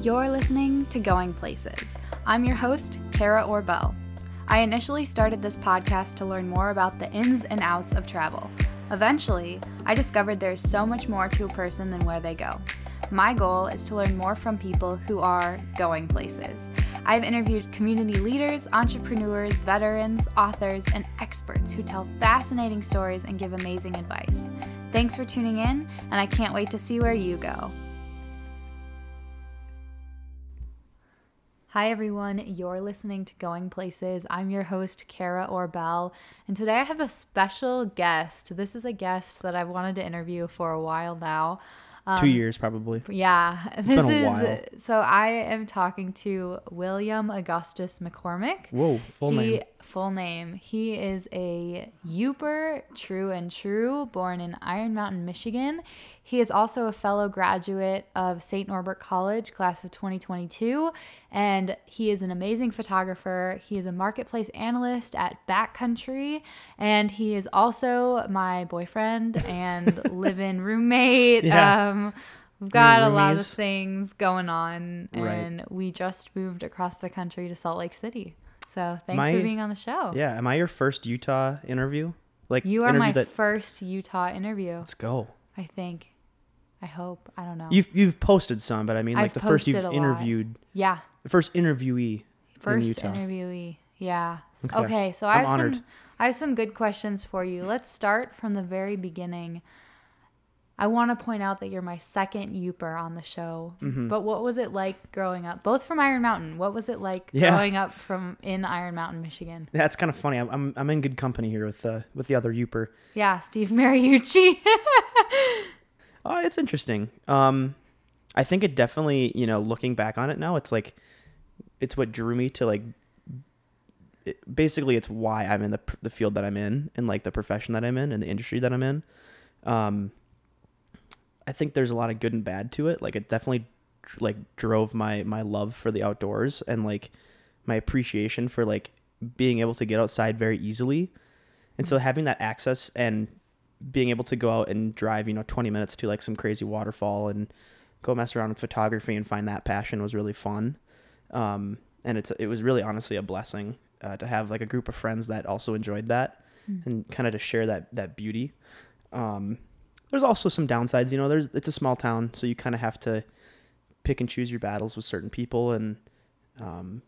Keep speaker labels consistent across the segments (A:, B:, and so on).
A: You're listening to Going Places. I'm your host, Kara Orbell. I initially started this podcast to learn more about the ins and outs of travel. Eventually, I discovered there's so much more to a person than where they go. My goal is to learn more from people who are going places. I've interviewed community leaders, entrepreneurs, veterans, authors, and experts who tell fascinating stories and give amazing advice. Thanks for tuning in, and I can't wait to see where you go. Hi, everyone. You're listening to Going Places. I'm your host, Kara Orbell, and today I have a special guest. This is a guest that I've wanted to interview for a while now.
B: Um, Two years, probably.
A: Yeah. It's this is while. so. I am talking to William Augustus McCormick.
B: Whoa, full
A: he,
B: name
A: full name. He is a Yooper, true and true, born in Iron Mountain, Michigan. He is also a fellow graduate of St. Norbert College, class of 2022, and he is an amazing photographer. He is a marketplace analyst at Backcountry, and he is also my boyfriend and live-in roommate. Yeah. Um, We've got a lot of things going on, and right. we just moved across the country to Salt Lake City. So thanks my, for being on the show.
B: Yeah. Am I your first Utah interview?
A: Like you are my that... first Utah interview.
B: Let's go.
A: I think. I hope. I don't know.
B: You've you've posted some, but I mean, like I've the first you've interviewed.
A: Lot. Yeah.
B: The first interviewee.
A: First in interviewee. Yeah. Okay. okay so I have honored. some. I have some good questions for you. Let's start from the very beginning. I want to point out that you're my second Yooper on the show. Mm-hmm. But what was it like growing up, both from Iron Mountain? What was it like yeah. growing up from in Iron Mountain, Michigan?
B: That's kind of funny. I'm, I'm, in good company here with uh, with the other Yooper.
A: Yeah, Steve Mariucci.
B: oh, it's interesting. Um, I think it definitely, you know, looking back on it now, it's like, it's what drew me to like. It, basically, it's why I'm in the the field that I'm in, and like the profession that I'm in, and the industry that I'm in. Um, I think there's a lot of good and bad to it. Like it definitely like drove my my love for the outdoors and like my appreciation for like being able to get outside very easily. And so having that access and being able to go out and drive, you know, 20 minutes to like some crazy waterfall and go mess around with photography and find that passion was really fun. Um, and it's it was really honestly a blessing uh, to have like a group of friends that also enjoyed that mm. and kind of to share that that beauty. Um, there's also some downsides. You know, there's it's a small town, so you kind of have to pick and choose your battles with certain people, and um,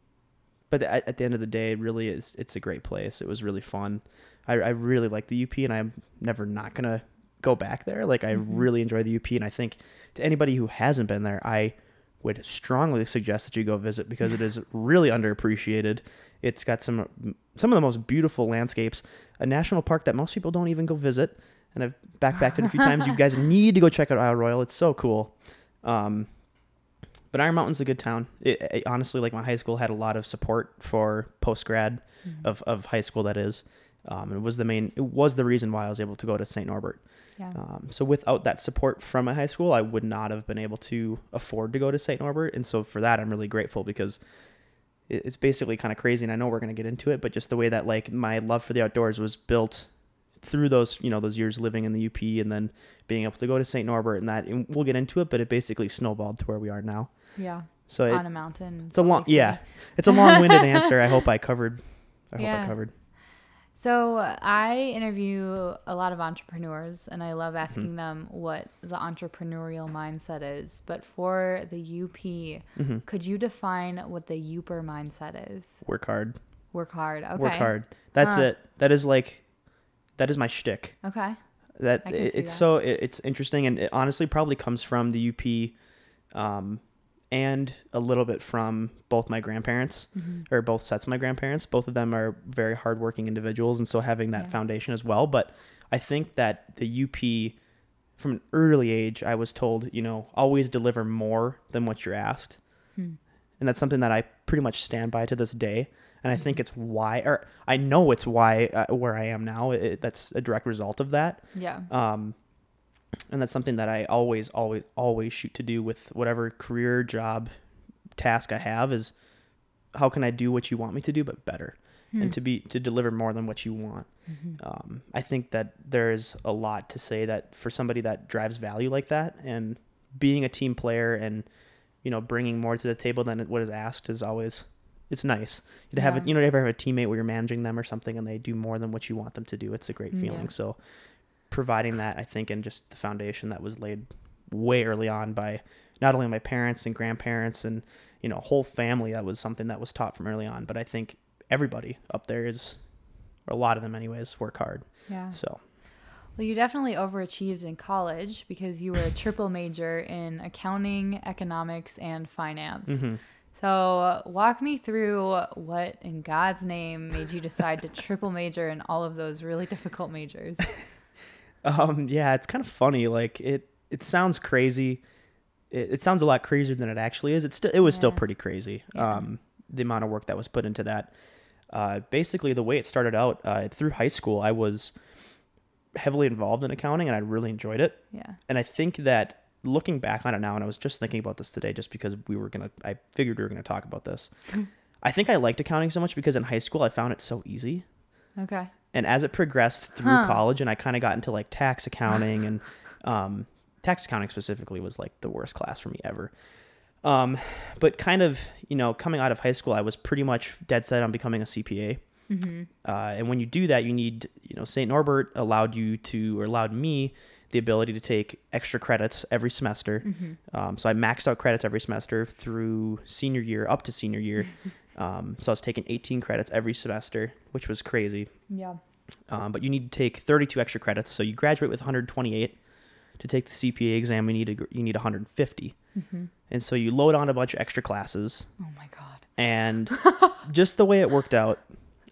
B: but at, at the end of the day, really, it's it's a great place. It was really fun. I, I really like the UP, and I'm never not gonna go back there. Like I mm-hmm. really enjoy the UP, and I think to anybody who hasn't been there, I would strongly suggest that you go visit because it is really underappreciated. It's got some some of the most beautiful landscapes, a national park that most people don't even go visit and I've backpacked it a few times. You guys need to go check out Isle Royale. It's so cool. Um, but Iron Mountain's a good town. It, it, honestly, like my high school had a lot of support for post grad mm-hmm. of, of high school. That is, um, it was the main. It was the reason why I was able to go to St. Norbert. Yeah. Um, so without that support from my high school, I would not have been able to afford to go to St. Norbert. And so for that, I'm really grateful because it's basically kind of crazy. And I know we're going to get into it, but just the way that like my love for the outdoors was built through those you know those years living in the UP and then being able to go to St. Norbert and that and we'll get into it, but it basically snowballed to where we are now.
A: Yeah. So it, on a mountain.
B: It's a long yeah. It's a long-winded answer. I hope I covered. I yeah. hope I covered.
A: So I interview a lot of entrepreneurs and I love asking mm-hmm. them what the entrepreneurial mindset is. But for the UP, mm-hmm. could you define what the Yooper mindset is?
B: Work hard.
A: Work hard. Okay.
B: Work hard. That's huh. it. That is like that is my shtick.
A: Okay.
B: That it, it's that. so it, it's interesting, and it honestly probably comes from the UP, um, and a little bit from both my grandparents, mm-hmm. or both sets of my grandparents. Both of them are very hardworking individuals, and so having that yeah. foundation as well. But I think that the UP, from an early age, I was told, you know, always deliver more than what you're asked, hmm. and that's something that I pretty much stand by to this day and I think it's why, or I know it's why uh, where I am now. It, that's a direct result of that.
A: Yeah.
B: Um, and that's something that I always, always, always shoot to do with whatever career, job, task I have is how can I do what you want me to do, but better, hmm. and to be to deliver more than what you want. Mm-hmm. Um, I think that there is a lot to say that for somebody that drives value like that, and being a team player and you know, bringing more to the table than what is asked is always it's nice. To have
A: Yeah.
B: a, you know, to ever have a teammate where you're managing them or something and they do more than what you want them to do. It's a great feeling.
A: yeah.
B: So providing that, I think, and just the foundation that was laid way early on by not only my parents and grandparents and you know whole family. That was something that was taught from early on. But I think everybody up there is, or a lot of them anyways, work hard.
A: Yeah.
B: So
A: Well, you definitely overachieved in college because you were a triple major in accounting, economics, and finance.
B: mhm.
A: So, walk me through what in God's name made you decide to triple major in all of those really difficult majors.
B: Um, yeah, it's kind of funny. Like it, it sounds crazy. It, it sounds a lot crazier than it actually is. It's still, it was still pretty crazy.
A: Yeah.
B: Um, the amount of work that was put into that. Uh, basically, the way it started out uh, through high school, I was heavily involved in accounting, and I really enjoyed it.
A: Yeah.
B: And I think that looking back on it now, and I was just thinking about this today, just because we were gonna, I figured we were gonna talk about this. I think I liked accounting so much because in high school I found it so easy
A: Okay.
B: and as it progressed through
A: Huh.
B: college and i kind of got into like tax accounting and um, tax accounting specifically was like the worst class for me ever um, but kind of you know coming out of high school i was pretty much dead set on becoming a cpa
A: Mm-hmm.
B: uh, and when you do that you need you know st norbert allowed you to or allowed me the ability to take extra credits every semester
A: Mm-hmm.
B: um, so i maxed out credits every semester through senior year up to senior year um, so i was taking 18 credits every semester which was crazy
A: Yeah.
B: um, but you need to take 32 extra credits. So you graduate with 128. To take the CPA exam, you need to, you need 150.
A: Mm-hmm.
B: And so you load on a bunch of extra classes.
A: Oh my God.
B: And just the way it worked out,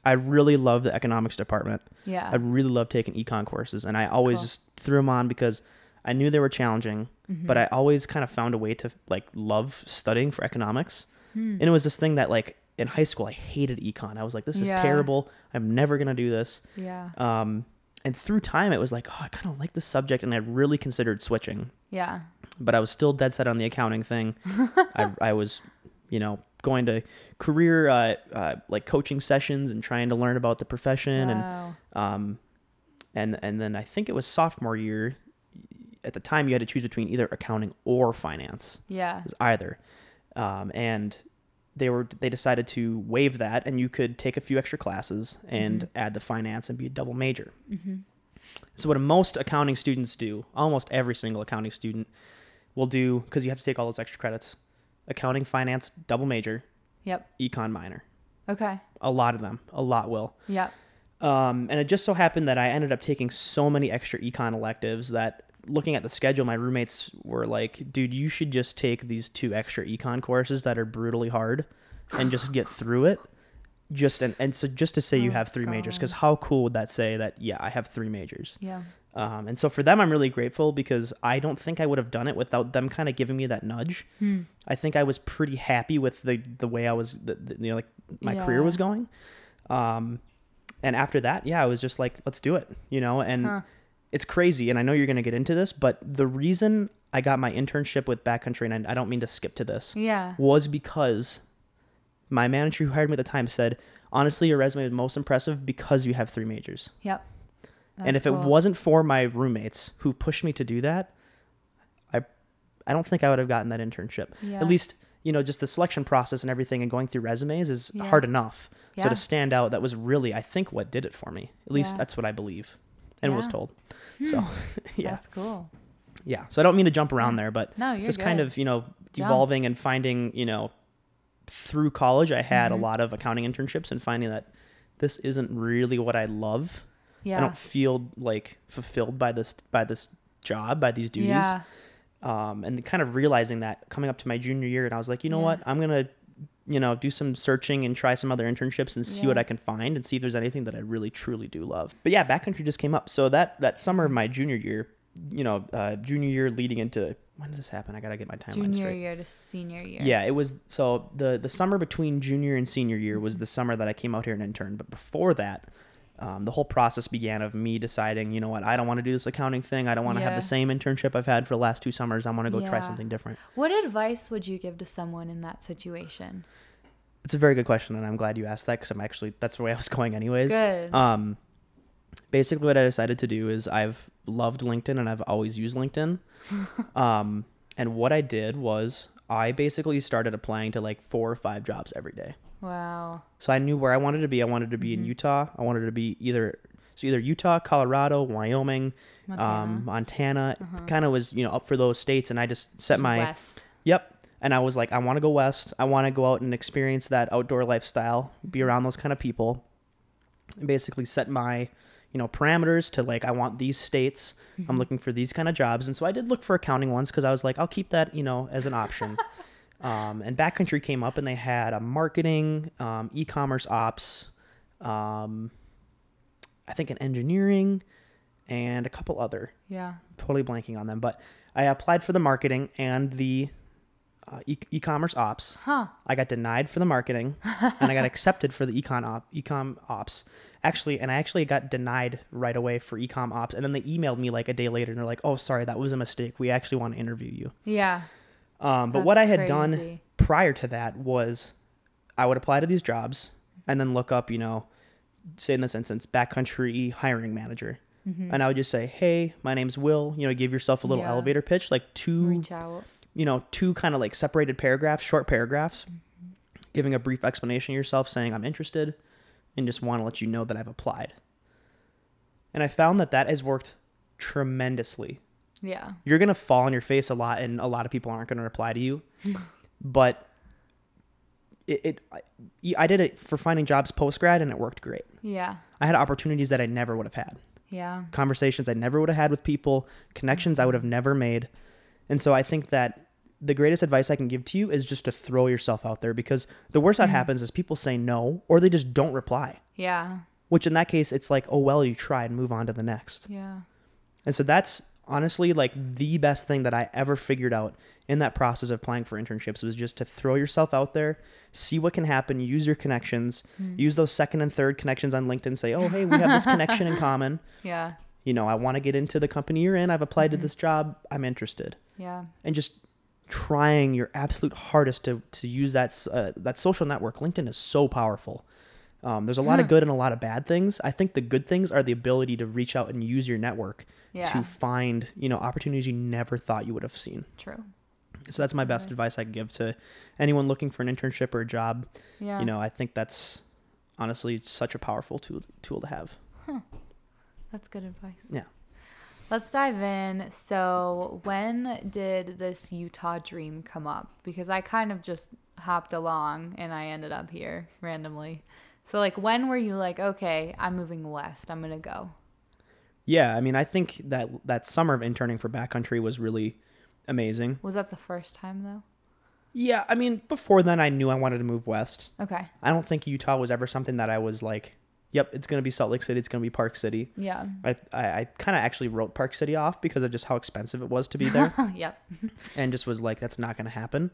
B: I really love the economics department.
A: Yeah.
B: I really love taking econ courses, and I always
A: Cool.
B: just threw them on because I knew they were challenging.
A: Mm-hmm.
B: But I always kind of found a way to like love studying for economics.
A: Hmm.
B: And it was this thing that like in high school I hated econ. I was like, this is
A: Yeah.
B: terrible. I'm never gonna do this.
A: yeah.
B: Um, and through time, it was like, oh, I kind of like this subject, and I really considered switching,
A: Yeah.
B: but I was still dead set on the accounting thing. I, I was, you know, going to career uh, uh, like coaching sessions and trying to learn about the profession,
A: Wow.
B: and um, and and then I think it was sophomore year. At the time, you had to choose between either accounting or finance.
A: Yeah.
B: Either, um, and they were they decided to waive that, and you could take a few extra classes and add the finance and be a double major.
A: Mm-hmm.
B: So what most accounting students do, almost every single accounting student will do, because you have to take all those extra credits, accounting, finance, double major,
A: Yep.
B: econ minor.
A: Okay.
B: A lot of them, a lot will.
A: Yep.
B: Um, and it just so happened that I ended up taking so many extra econ electives that looking at the schedule, my roommates were like, dude, you should just take these two extra econ courses that are brutally hard and just get through it. Just and, and so just to say you
A: Oh,
B: have three majors, because how cool would that say that, yeah, I have three majors?
A: Yeah.
B: Um, and so for them, I'm really grateful because I don't think I would have done it without them kind of giving me that nudge.
A: Hmm.
B: I think I was pretty happy with the the way I was, the, the, you know, like my career was going. Um, and after that, yeah, I was just like, let's do it, you know. And
A: Huh.
B: it's crazy, and I know you're gonna get into this, but the reason I got my internship with Backcountry, and I, I don't mean to skip to this,
A: Yeah.
B: was because my manager who hired me at the time said, honestly, your resume is most impressive because you have three majors
A: Yep.
B: And if
A: That's
B: it wasn't for my roommates who pushed me to do that, I I don't think I would have gotten that internship.
A: Yeah.
B: At least, you know, just the selection process and everything and going through resumes is
A: Yeah.
B: hard enough. So
A: Yeah.
B: to stand out, that was really I think what did it for me. At least that's what I believe and was
A: Yeah. Hmm.
B: told. So, yeah.
A: That's cool.
B: Yeah. So I don't mean to jump around there, but
A: No, you're
B: just
A: good.
B: kind of, you know,
A: Jump.
B: evolving and finding, you know, through college I had
A: Mhm.
B: a lot of accounting internships and finding that this isn't really what I love.
A: Yeah.
B: I don't feel like fulfilled by this by this job, by these duties.
A: Yeah.
B: Um, and kind of realizing that coming up to my junior year, and I was like, you know
A: Yeah.
B: what, I'm gonna, you know, do some searching and try some other internships and see what I can find and see if there's anything that I really truly do love. But yeah, backcountry just came up. So that that summer of my junior year, you know, uh, junior year leading into when did this happen? I gotta get my timeline
A: Junior
B: straight.
A: year to senior year.
B: Yeah, it was so the the summer between junior and senior year was the summer that I came out here and interned. But before that, um, the whole process began of me deciding, you know what, I don't want to do this accounting thing. I don't want to have the same internship I've had for the last two summers. I want to go try something different.
A: What advice would you give to someone in that situation?
B: It's a very good question, and I'm glad you asked that because I'm actually that's the way I was going anyways.
A: Good.
B: Um, basically, what I decided to do is I've loved LinkedIn and I've always used LinkedIn. um, and what I did was I basically started applying to like four or five jobs every day.
A: Wow.
B: So I knew where I wanted to be. I wanted to be in mm-hmm. Utah. I wanted to be either so either Utah, Colorado, Wyoming,
A: Montana.
B: um, Montana. Uh-huh. Kind of was you know up for those states, and I just set my
A: West.
B: Yep. And I was like, I want to go west. I want to go out and experience that outdoor lifestyle, be around those kind of people. And basically set my, you know, parameters to like I want these states. I'm mm-hmm. looking for these kind of jobs. And so I did look for accounting ones because I was like, I'll keep that, you know, as an option. um, and backcountry came up and they had a marketing, um, e-commerce ops, um, I think an engineering, and a couple other
A: Yeah.
B: totally blanking on them, but I applied for the marketing and the uh, e- e-commerce ops.
A: Huh.
B: I got denied for the marketing, and I got accepted for the econ op, ecom ops. Actually, and I actually got denied right away for ecom ops, and then they emailed me like a day later, and they're like, "Oh, sorry, that was a mistake. We actually want to interview you."
A: Yeah.
B: Um, but
A: That's
B: what I had done prior to that was I would apply to these jobs and then look up, you know, say in this instance, backcountry hiring manager. And I would just say, hey, my name's Will. You know, give yourself a little
A: Yeah.
B: elevator pitch, like two,
A: Reach out.
B: you know, two kind of like separated paragraphs, short paragraphs, giving a brief explanation of yourself, saying I'm interested and just want to let you know that I've applied. And I found that that has worked tremendously
A: Yeah.
B: you're gonna fall on your face a lot, and a lot of people aren't gonna reply to you. but it, it I, I did it for finding jobs post grad, and it worked great.
A: Yeah.
B: I had opportunities that I never would have had,
A: Yeah.
B: conversations I never would have had with people, connections I would have never made, and so I think that the greatest advice I can give to you is just to throw yourself out there because the worst that mm. happens is people say no or they just don't reply.
A: Yeah.
B: Which in that case, it's like, oh well, you tried, move on to the next.
A: Yeah.
B: And so that's honestly like the best thing that I ever figured out in that process of applying for internships was just to throw yourself out there, see what can happen, use your connections, use those second and third connections on LinkedIn, say, oh, hey, we have this connection in common.
A: Yeah.
B: You know, I want to get into the company you're in. I've applied to this job. I'm interested.
A: Yeah.
B: And just trying your absolute hardest to, to use that, uh, that social network. LinkedIn is so powerful. Um, there's a lot of good and a lot of bad things. I think the good things are the ability to reach out and use your network
A: Yeah.
B: to find you know opportunities you never thought you would have seen
A: True.
B: so that's my best advice i can give to anyone looking for an internship or a job
A: Yeah.
B: you know i think that's honestly such a powerful tool tool to have Huh.
A: That's good advice.
B: Yeah.
A: Let's dive in. So, when did this Utah dream come up? Because I kind of just hopped along and I ended up here randomly. So, like, when were you like, okay, I'm moving west. I'm going to go?
B: Yeah i mean i think that that summer of interning for backcountry was really amazing
A: Was that the first time, though?
B: yeah i mean before then i knew i wanted to move west
A: Okay.
B: i don't think utah was ever something that i was like yep it's going to be salt lake city it's going to be park city
A: Yeah.
B: i i, I kind of actually wrote park city off because of just how expensive it was to be there
A: yep.
B: and just was like, that's not going to happen.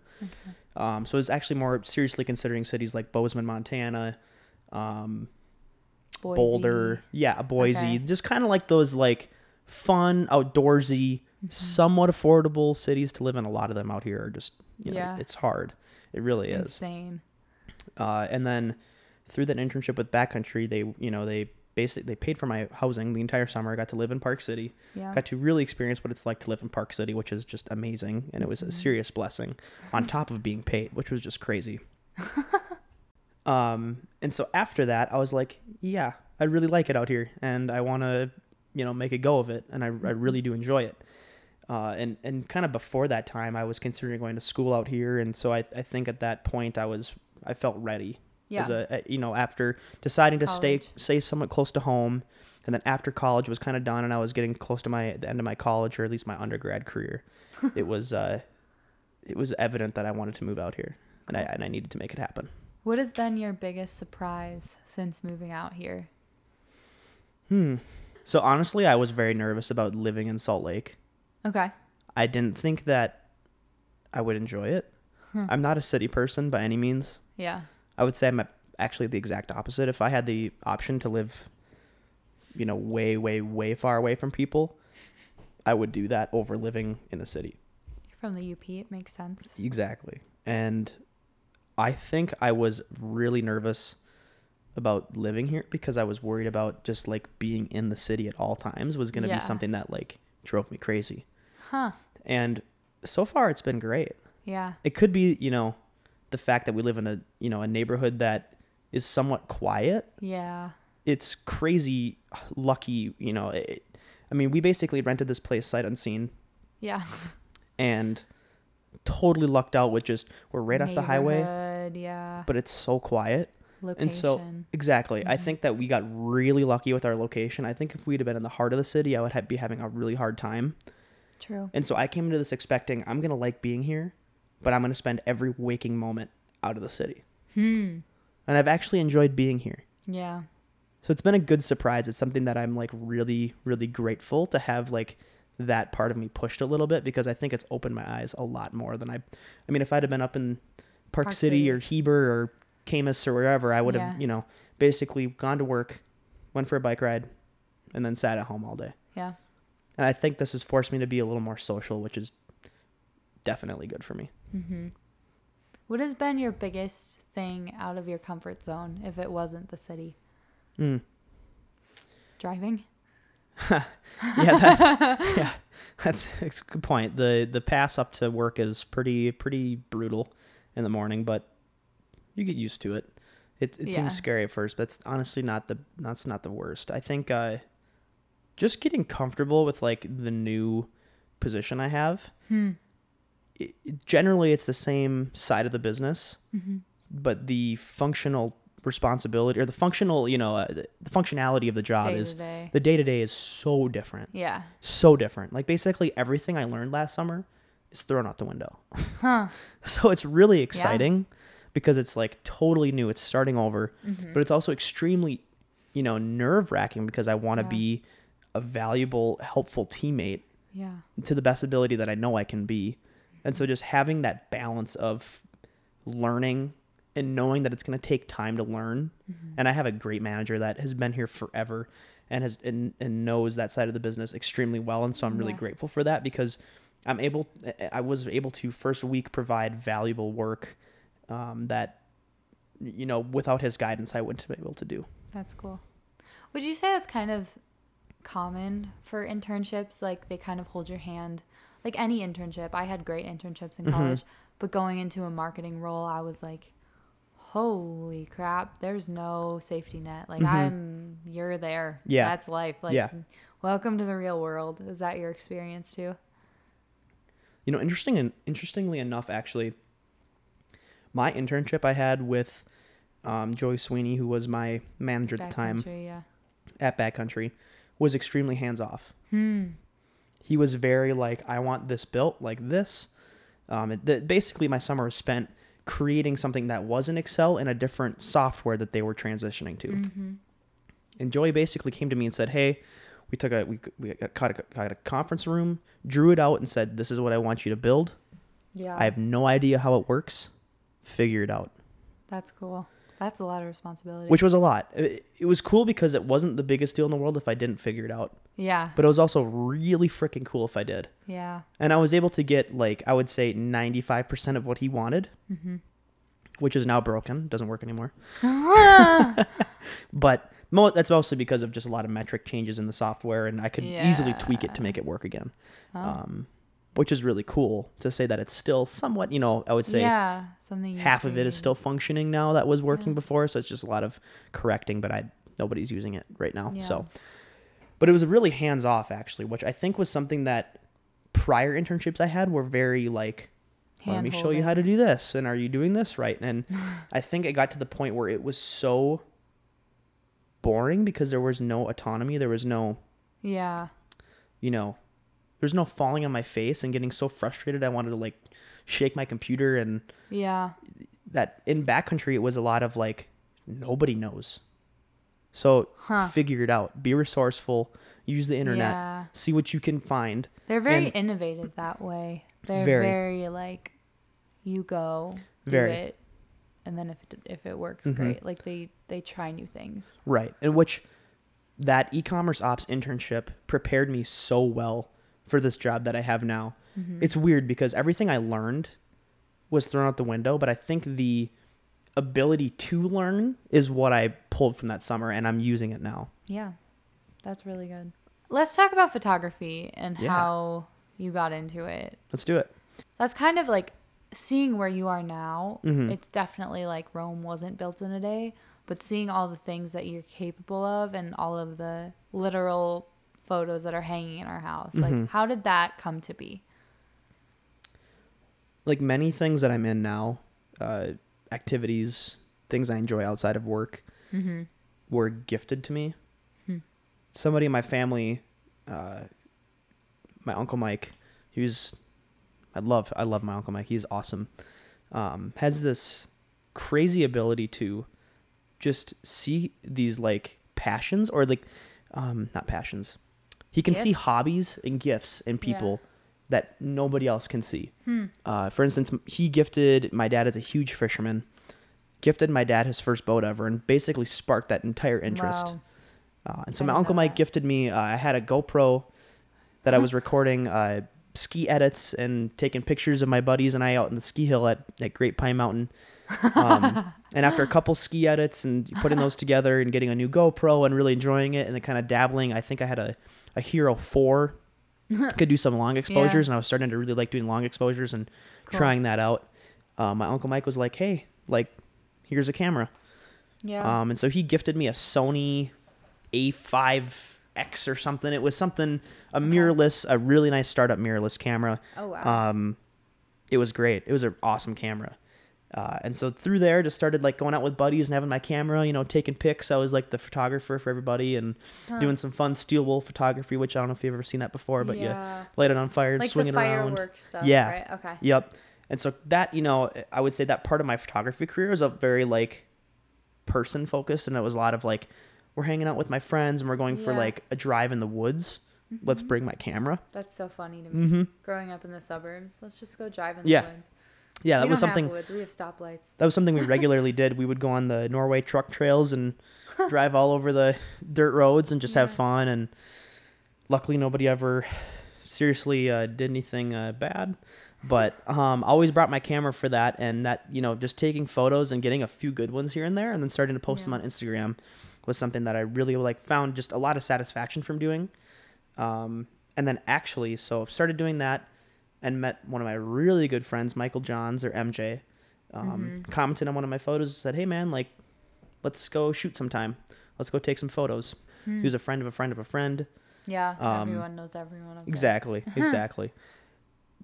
B: Um, so I was actually more seriously considering cities like Bozeman, Montana, um,
A: Boise.
B: Boulder, yeah, Boise,
A: Okay.
B: just kind of like those like fun, outdoorsy,
A: Mm-hmm.
B: somewhat affordable cities to live in. A lot of them out here are just, you know,
A: Yeah.
B: it's hard. It really is.
A: Insane.
B: Uh, and then through that internship with Backcountry, they, you know, they basically they paid for my housing the entire summer. I got to live in Park City.
A: Yeah.
B: got to really experience what it's like to live in Park City, which is just amazing, and it was a serious blessing on top of being paid, which was just crazy. um, and so after that, I was like, yeah, I really like it out here, and I want to, you know, make a go of it, and I, I really do enjoy it. Uh, and and kind of before that time, I was considering going to school out here, and so I, I think at that point I was I felt ready
A: Yeah.
B: as a, you know after deciding to stay
A: College.
B: stay somewhat close to home and then after college was kind of done and i was getting close to my the end of my college or at least my undergrad career it was uh it was evident that i wanted to move out here and i and i needed to make it happen
A: what has been your biggest surprise since moving out here?
B: hmm so honestly i was very nervous about living in salt lake
A: Okay.
B: i didn't think that i would enjoy it i'm not a city person by any means
A: Yeah.
B: I would say I'm actually the exact opposite. If I had the option to live, you know, way, way, way far away from people, I would do that over living in a city.
A: You're from the UP. It makes sense.
B: Exactly. And I think I was really nervous about living here because I was worried about just like being in the city at all times was going to
A: Yeah.
B: be something that like drove me crazy.
A: Huh.
B: And so far it's been great.
A: Yeah.
B: It could be, you know, the fact that we live in a, you know, a neighborhood that is somewhat quiet.
A: Yeah.
B: It's crazy lucky, you know. It, I mean, we basically rented this place sight unseen
A: Yeah.
B: and totally lucked out with just we're right off the highway,
A: Neighborhood, Yeah.
B: but it's so quiet.
A: Location.
B: And so exactly, I
A: Mhm.
B: think that we got really lucky with our location. I think if we'd have been in the heart of the city, I would have, be having a really hard time.
A: True.
B: And so I came into this expecting I'm gonna like being here, but I'm gonna spend every waking moment out of the city.
A: Hmm.
B: And I've actually enjoyed being here.
A: Yeah.
B: So it's been a good surprise. It's something that I'm like really, really grateful to have like that part of me pushed a little bit because I think it's opened my eyes a lot more than I. I mean, if I'd have been up in Park,
A: Park
B: City,
A: City.
B: or Heber or Kamas or wherever, I would have,
A: Yeah.
B: you know, basically gone to work, went for a bike ride, and then sat at home all day.
A: Yeah.
B: And I think this has forced me to be a little more social, which is definitely good for me.
A: Mm-hmm. What has been your biggest thing out of your comfort zone if it wasn't the city?
B: Mm.
A: Driving?
B: yeah, that, yeah, that's, that's a good point. the The pass up to work is pretty pretty brutal in the morning, but you get used to it. It it
A: Yeah.
B: seems scary at first, but it's honestly not the that's not the worst. I think uh, just getting comfortable with like the new position I have.
A: Hmm.
B: It, it- generally, it's the same side of the business,
A: Mm-hmm.
B: but the functional responsibility or the functional, you know, uh, the, the functionality of the job
A: Day
B: is the day to day is so different
A: Yeah.
B: so different. Like basically everything I learned last summer is thrown out the window.
A: Huh.
B: So it's really exciting because it's like totally new. It's starting over,
A: Mm-hmm.
B: but it's also extremely, you know, nerve wracking because I want to
A: Yeah.
B: be a valuable, helpful teammate
A: Yeah.
B: to the best ability that I know I can be. And so just having that balance of learning and knowing that it's going to take time to learn. And I have a great manager that has been here forever and has and, and knows that side of the business extremely well and so I'm really
A: Yeah.
B: grateful for that because I'm able I was able to first week provide valuable work um, that you know without his guidance I wouldn't have been able to do.
A: That's cool. Would you say that's kind of common for internships? Like they kind of hold your hand, like any internship. I had great internships in
B: Mhm.
A: college, but going into a marketing role, I was like, holy crap, there's no safety net. Like
B: Mhm.
A: I'm, you're there.
B: Yeah.
A: That's life. Like,
B: Yeah.
A: welcome to the real world. Is that your experience too?
B: You know, interesting and interestingly enough, actually, my internship I had with um, Joey Sweeney, who was my manager at the time
A: Backcountry, yeah.
B: at Backcountry, was extremely hands off.
A: Hmm.
B: He was very like, I want this built like this. Um, it, the, basically, my summer was spent creating something that was in Excel in a different software that they were transitioning to.
A: Mm-hmm.
B: And Joey basically came to me and said, "Hey, we took a we we got, got, a, got a conference room, drew it out, and said, this is what I want you to build.
A: Yeah.
B: I have no idea how it works. Figure it out."
A: That's cool. That's a lot of responsibility.
B: Which was a lot. It, it was cool because it wasn't the biggest deal in the world if I didn't figure it out,
A: yeah.
B: but it was also really freaking cool if I did.
A: Yeah.
B: And I was able to get like I would say 95% of what he wanted,
A: Mm-hmm.
B: which is now broken, doesn't work anymore. But mo- that's mostly because of just a lot of metric changes in the software, and I could easily tweak it to make it work again.
A: Oh.
B: Um, which is really cool to say that it's still somewhat, you know, I would say
A: yeah. Something.
B: half of it is still functioning now that was working
A: Yeah.
B: before. So it's just a lot of correcting, but I nobody's using it right now.
A: Yeah.
B: So, but it was really hands off actually, which I think was something that prior internships I had were very like, let me show you how to do this, and are you doing this right? And I think it got to the point where it was so boring because there was no autonomy, there was no,
A: Yeah.
B: you know, there's no falling on my face and getting so frustrated. I wanted to like shake my computer and
A: Yeah.
B: that in backcountry it was a lot of like nobody knows so
A: Huh.
B: figure it out be resourceful use the internet
A: Yeah.
B: see what you can find
A: They're very
B: And-
A: innovative that way. They're
B: Very.
A: very, like, you go do
B: Very.
A: it, and then if it, if it works,
B: Mhm.
A: great. Like they they try new things.
B: right and which that e-commerce ops internship prepared me so well for this job that i have now
A: Mm-hmm.
B: it's weird because everything i learned was thrown out the window but i think the ability to learn is what i pulled from that summer and i'm using it now
A: Yeah, that's really good. Let's talk about photography and
B: Yeah.
A: how you got into it.
B: let's do it
A: That's kind of like seeing where you are now,
B: Mhm.
A: it's definitely like Rome wasn't built in a day, but seeing all the things that you're capable of and all of the literal photos that are hanging in our house,
B: Mhm.
A: like how did that come to be?
B: like many things that I'm in now, uh, activities, things I enjoy outside of work,
A: Mm-hmm.
B: were gifted to me.
A: Hmm.
B: Somebody in my family, uh, my uncle Mike, he was, I love, I love my uncle Mike. He's awesome. Um, has this crazy ability to just see these like passions or like, um, not passions. He can see hobbies and gifts in people that nobody else can see.
A: Hmm.
B: Uh, for instance, he gifted my dad is a huge fisherman. Gifted my dad his first boat ever, and basically sparked that entire interest.
A: Wow.
B: Uh, and so
A: I
B: my uncle Mike
A: that.
B: gifted me. Uh, I had a GoPro that I was recording uh, ski edits and taking pictures of my buddies and I out in the ski hill at, at Great Pine Mountain. Um, and after a couple ski edits and putting those together and getting a new GoPro and really enjoying it and then kind of dabbling, I think I had a, a Hero 4. could do some long exposures and I was starting to really like doing long exposures and
A: Cool.
B: trying that out. Uh, my uncle Mike was like, "Hey, like, here's a camera."
A: Yeah.
B: Um, and so he gifted me a Sony A5X or something. It was something a mirrorless, a really nice startup mirrorless camera.
A: oh wow.
B: Um, it was great. It was an awesome camera. Uh, and so through there, just started like going out with buddies and having my camera, you know, taking pics. I was like the photographer for everybody and
A: Huh.
B: doing some fun steel wool photography, which I don't know if you've ever seen that before, but
A: yeah.
B: you light it on fire and
A: like
B: swing
A: the
B: it around.
A: stuff.
B: Yeah.
A: Right. Okay.
B: Yep. And so that, you know, I would say that part of my photography career is a very like person focused and it was a lot of like we're hanging out with my friends and we're going for
A: Yeah.
B: like a drive in the woods. Let's
A: Mhm.
B: bring my camera.
A: That's so funny to me.
B: hmm
A: Growing up in the suburbs, let's just go drive in the
B: Yeah.
A: woods.
B: Yeah, that
A: we
B: was
A: don't
B: something
A: Have woods. We have stoplights.
B: that was something we regularly did. We would go on the Norway truck trails and drive all over the dirt roads and just have
A: Yeah.
B: fun and luckily nobody ever seriously uh, did anything uh, bad but um, I always brought my camera for that and that you know just taking photos and getting a few good ones here and there and then starting to post them
A: Yeah.
B: on instagram was something that i really like found just a lot of satisfaction from doing um, and then actually so started doing that and met one of my really good friends michael johns or mj um,
A: Mhm.
B: commented on one of my photos said hey man like let's go shoot sometime let's go take some photos
A: Hmm.
B: he was a friend of a friend of a friend
A: Yeah.
B: um,
A: everyone knows everyone. There.
B: Exactly, exactly.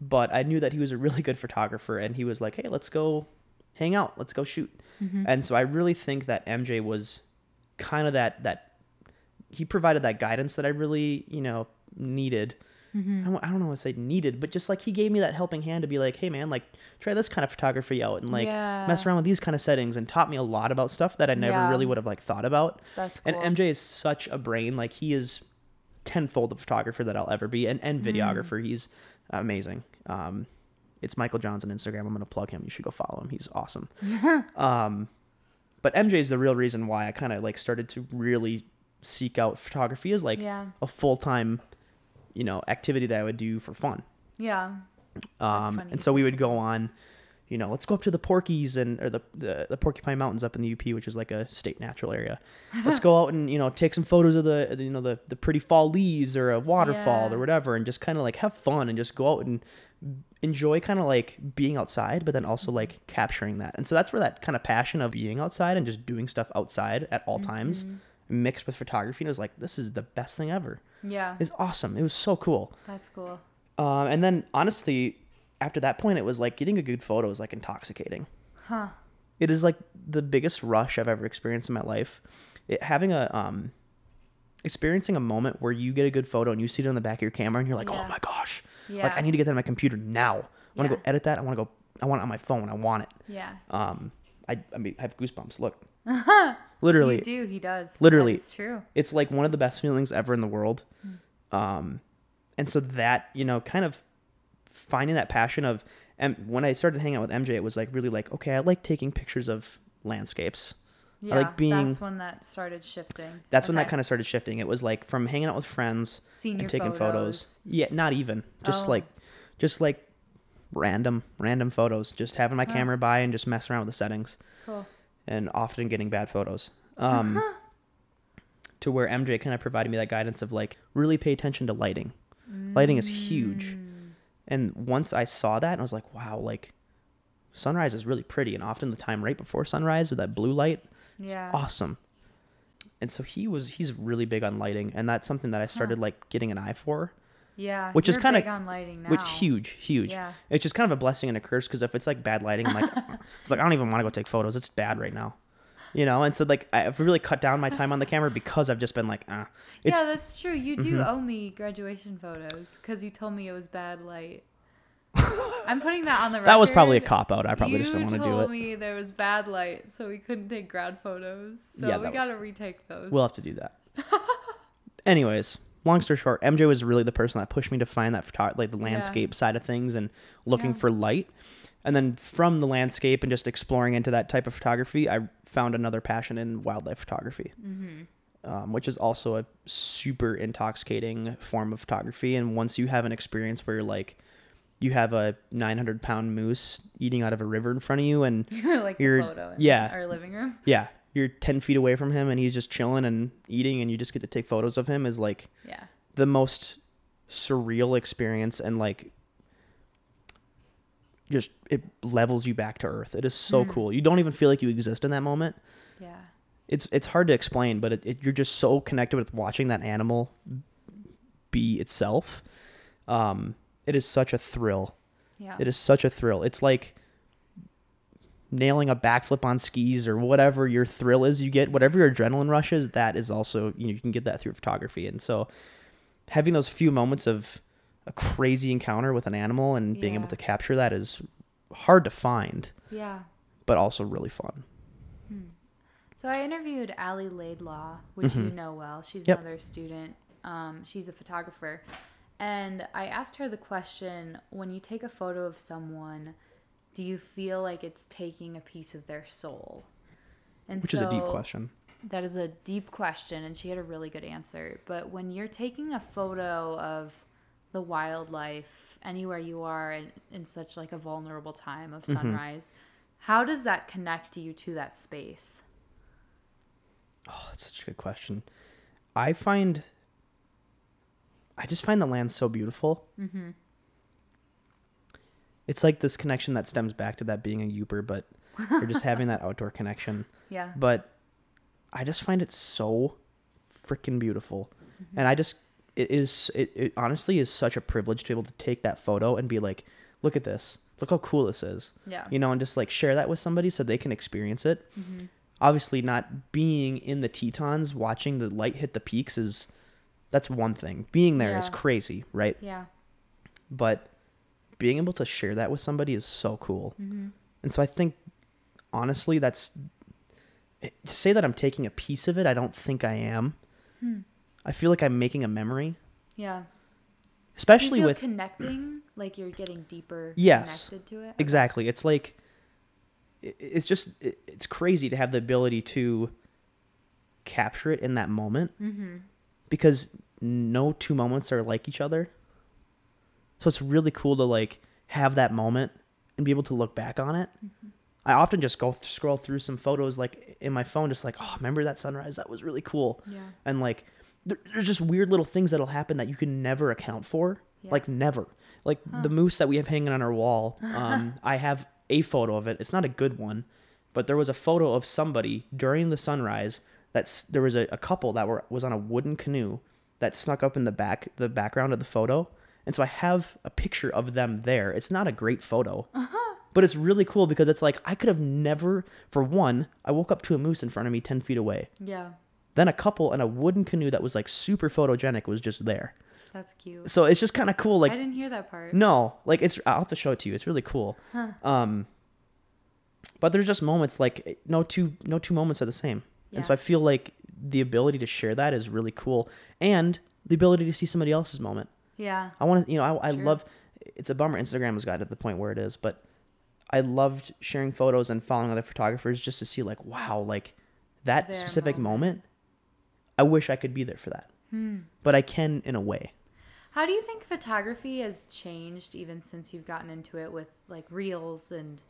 B: But I knew that he was a really good photographer, and he was like, "Hey, let's go hang out. Let's go shoot."
A: Mhm.
B: And so I really think that MJ was kind of that that he provided that guidance that I really you know needed.
A: Mhm.
B: I don't- I don't know what to say needed, but just like he gave me that helping hand to be like, "Hey, man, like try this kind of photography out and like
A: yeah,
B: mess around with these kind of settings," and taught me a lot about stuff that I never
A: Yeah.
B: really would have like thought about.
A: That's cool.
B: And MJ is such a brain. Like he is tenfold the photographer that I'll ever be, and and
A: Mm.
B: videographer. He's amazing. Um, it's Michael Johns on Instagram. I'm gonna plug him. You should go follow him. He's awesome. um, but MJ is the real reason why I kind of like started to really seek out photography as like
A: yeah.
B: a full time, you know, activity that I would do for fun.
A: Yeah.
B: Um, and so we would go on, you know, let's go up to the Porkies and or the, the the Porcupine Mountains up in the UP, which is like a state natural area. Let's go out and you know take some photos of the you know the the pretty fall leaves or a waterfall
A: Yeah.
B: or whatever, and just kind of like have fun and just go out and enjoy kind of like being outside, but then also like capturing that. And so that's where that kind of passion of being outside and just doing stuff outside at all times
A: Mhm.
B: mixed with photography. And it was like this is the best thing ever.
A: Yeah.
B: It's awesome. It was so cool.
A: That's cool.
B: Um, and then honestly, after that point, it was like getting a good photo is like intoxicating.
A: Huh.
B: It is like the biggest rush I've ever experienced in my life. It, having a um, experiencing a moment where you get a good photo and you see it on the back of your camera and you're like,
A: Yeah.
B: oh my gosh,
A: Yeah.
B: like I need to get that on my computer now. I want to
A: Yeah.
B: go edit that. I want to go. I want it on my phone. I want it.
A: Yeah.
B: Um, I I mean I have goosebumps. Look, literally,
A: You do. He does.
B: Literally.
A: It's true.
B: it's like one of the best feelings ever in the world. Um, and so that, you know, kind of finding that passion of, and when I started hanging out with MJ, it was like really like, okay, I like taking pictures of landscapes.
A: Yeah.
B: like being-
A: That's when that started shifting.
B: That's when that kind of started shifting. It was like from hanging out with friends
A: Senior
B: and taking photos.
A: photos.
B: Yeah, not even. Just
A: Oh.
B: like, just like random, random photos. Just having my
A: Huh.
B: camera by and just messing around with the settings.
A: Cool.
B: and often getting bad photos. Um, to where MJ kind of provided me that guidance of like really pay attention to lighting. Lighting is huge.
A: Mm.
B: And once I saw that, I was like, wow, like sunrise is really pretty, and often the time right before sunrise with that blue light,
A: Yeah.
B: awesome. And so he was he's really big on lighting, and that's something that I started like getting an eye for,
A: Yeah.
B: Which is kinda-
A: big on lighting now.
B: which huge, huge.
A: Yeah.
B: It's just kind of a blessing and a curse because if it's like bad lighting, I'm like, it's like I don't even want to go take photos. It's bad right now, you know. And so like I've really cut down my time on the camera because I've just been like, ah, it's
A: yeah, that's true. You do
B: Mhm.
A: owe me graduation photos because you told me it was bad light. I'm putting that on the record.
B: that was probably a cop out. I probably
A: you
B: just didn't want to do
A: told
B: it.
A: me there was bad light, so we couldn't take grad photos. So
B: Yeah,
A: we
B: was-
A: gotta retake those.
B: We'll have to do that. Anyways, long story short, MJ was really the person that pushed me to find that photo- like the
A: Yeah.
B: landscape side of things and looking
A: Yeah.
B: for light. And then from the landscape and just exploring into that type of photography, I found another passion in wildlife photography,
A: mm-hmm.
B: um, which is also a super intoxicating form of photography. And once you have an experience where you're like, you have a 900 pound moose eating out of a river in front of you, and
A: like
B: You're-
A: photo in
B: yeah.
A: our living room.
B: yeah, you're 10 feet away from him and he's just chilling and eating, and you just get to take photos of him is like,
A: Yeah.
B: the most surreal experience and like just it levels you back to earth it is so
A: Mm.
B: cool you don't even feel like you exist in that moment
A: Yeah.
B: it's it's hard to explain but it, it, you're just so connected with watching that animal be itself um it is such a thrill
A: Yeah.
B: it is such a thrill it's like nailing a backflip on skis or whatever your thrill is you get whatever your adrenaline rush is that is also you know you can get that through photography and so having those few moments of a crazy encounter with an animal and being able to capture that is hard to find
A: yeah.
B: but also really fun
A: So I interviewed Allie Laidlaw, which you
B: Mhm.
A: know well. She's
B: Yep.
A: another student. Um, she's a photographer. And I asked her the question when you take a photo of someone, do you feel like it's taking a piece of their soul? And
B: which is a deep question
A: That is a deep question, and she had a really good answer. But when you're taking a photo of the wildlife anywhere you are in, in such like a vulnerable time of
B: Mhm.
A: sunrise, how does that connect you to that space?
B: oh that's such a good question i find i just find the land so beautiful
A: Mm-hmm.
B: it's like this connection that stems back to that being a Yooper but you're just having that outdoor connection
A: Yeah.
B: but I just find it so freaking beautiful, and I just it is it, it honestly is such a privilege to be able to take that photo and be like, look at this, look how cool this is,
A: Yeah.
B: you know, and just like share that with somebody so they can experience it.
A: Mm-hmm.
B: Obviously, not being in the Tetons, watching the light hit the peaks is that's one thing. Being there is
A: Yeah.
B: crazy, right?
A: Yeah.
B: But being able to share that with somebody is so cool.
A: Mm-hmm.
B: And so I think, honestly, that's to say that I'm taking a piece of it. I don't think I am.
A: Hmm.
B: I feel like I'm making a memory,
A: Yeah.
B: Especially with
A: connecting, like you're getting deeper
B: Yes.
A: connected to it.
B: exactly. It's like it's just it's crazy to have the ability to capture it in that moment
A: Mm-hmm.
B: Because no two moments are like each other. So it's really cool to like have that moment and be able to look back on it. I often just go scroll through some photos like in my phone, just like, oh, remember that sunrise? That was really cool.
A: Yeah.
B: And like, there, there's just weird little things that'll happen that you can never account for.
A: Yeah.
B: Like never. Like
A: Huh.
B: the moose that we have hanging on our wall. Um, I have a photo of it. It's not a good one, but there was a photo of somebody during the sunrise. That's there was a, a couple that were was on a wooden canoe that snuck up in the back the background of the photo. And so I have a picture of them there. It's not a great photo. But it's really cool because it's like I could have never for one, I woke up to a moose in front of me ten feet away.
A: Yeah.
B: Then a couple in a wooden canoe that was like super photogenic was just there.
A: That's cute.
B: So it's just kind of cool. Like
A: I didn't hear that part.
B: no, like it's. I'll have to show it to you. It's really cool.
A: Huh.
B: Um, but there's just moments like no two no two moments are the same, and so I feel like the ability to share that is really cool, and the ability to see somebody else's moment.
A: Yeah.
B: I want to, you know, I, I love. It's a bummer Instagram has gotten to the point where it is, but I loved sharing photos and following other photographers just to see like, wow, like that
A: Their
B: specific moment.
A: moment.
B: I wish I could be there for that,
A: Hmm.
B: but I can in a way.
A: How do you think photography has changed even since you've gotten into it with like reels and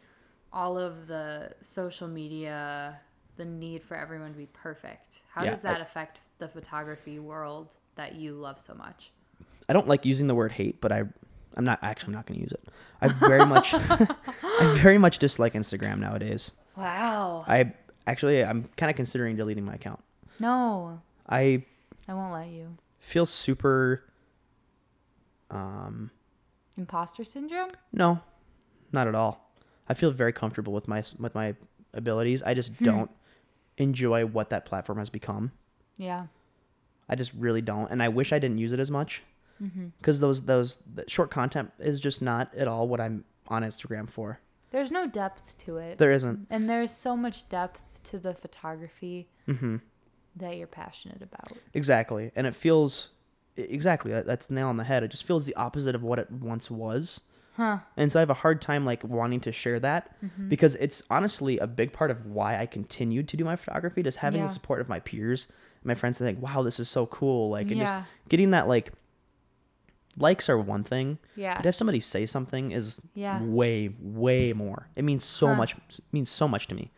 A: all of the social media, the need for everyone to be perfect? How
B: Yeah,
A: does that affect the photography world that you love so much?
B: I don't like using the word hate, but I I'm not actually. I'm not going to use it. I very much, I very much dislike Instagram nowadays.
A: Wow.
B: I actually, I'm kind of considering deleting my account.
A: No,
B: I
A: I won't let you.
B: feel super. Um,
A: Imposter syndrome?
B: no, not at all. I feel very comfortable with my with my abilities. I just don't enjoy what that platform has become.
A: Yeah.
B: I just really don't, and I wish I didn't use it as much
A: Mm-hmm.
B: because those those the short content is just not at all what I'm on Instagram for.
A: There's no depth to it.
B: There isn't.
A: and there's so much depth to the photography
B: hmm
A: that you're passionate about.
B: Exactly, and it feels exactly that, that's the nail on the head. It just feels the opposite of what it once was,
A: Huh.
B: and so I have a hard time like wanting to share that
A: Mm-hmm.
B: because it's honestly a big part of why I continued to do my photography. Just having
A: Yeah.
B: the support of my peers, my friends, saying, "Wow, this is so cool!" Like, and just getting that like likes are one thing,
A: Yeah.
B: but to have somebody say something is
A: Yeah.
B: way way more. It means so
A: Huh.
B: much. It means so much to me.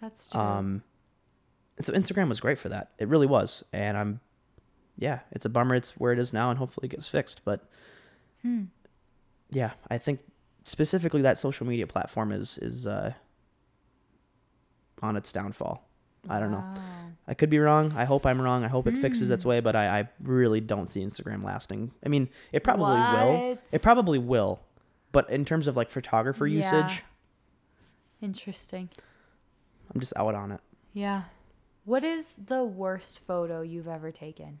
A: That's true.
B: Um, and so Instagram was great for that. It really was. And I'm, yeah, it's a bummer. It's where it is now, and hopefully it gets fixed. But
A: Hmm.
B: Yeah, I think specifically that social media platform is is uh, on its downfall. I don't know. I could be wrong. I hope I'm wrong. I hope it fixes
A: Hmm.
B: its way, but I, I really don't see Instagram lasting. I mean, it probably will. It probably will. But in terms of like photographer
A: Yeah.
B: usage,
A: Interesting.
B: I'm just out on it.
A: Yeah. What is the worst photo you've ever taken?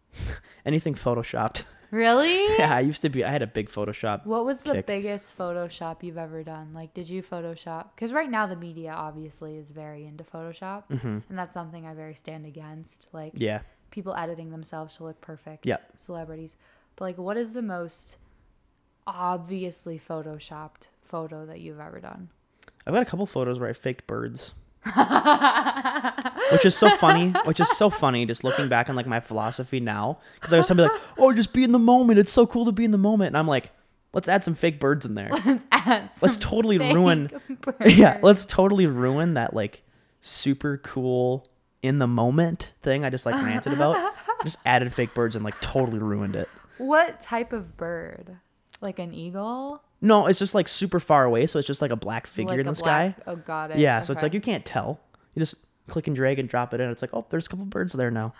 B: Anything photoshopped.
A: Really?
B: yeah, I used to be. I had a big Photoshop
A: What was the
B: kick.
A: biggest Photoshop you've ever done? Like, did you Photoshop? Because right now the media obviously is very into Photoshop,
B: hmm
A: and that's something I very stand against. Like,
B: Yeah.
A: people editing themselves to look perfect.
B: Yep.
A: Celebrities. But like, what is the most obviously photoshopped photo that you've ever done?
B: I've got a couple photos where I faked birds. Which is so funny. Which is so funny. Just looking back on like my philosophy now, because I was somebody like, "Oh, just be in the moment. It's so cool to be in the moment." And I'm like, "Let's add some fake birds in there.
A: Let's add
B: Let's totally ruin.
A: birds.
B: Yeah, let's totally ruin that like super cool in the moment thing I just like ranted about. Just added fake birds and like totally ruined it.
A: What type of bird? Like an eagle?
B: No, it's just like super far away, so it's just like a black figure
A: like
B: in the sky.
A: Oh, got it.
B: Yeah, so it's
A: Okay.
B: like you can't tell. You just click and drag and drop it in. It's like, oh, there's a couple birds there now.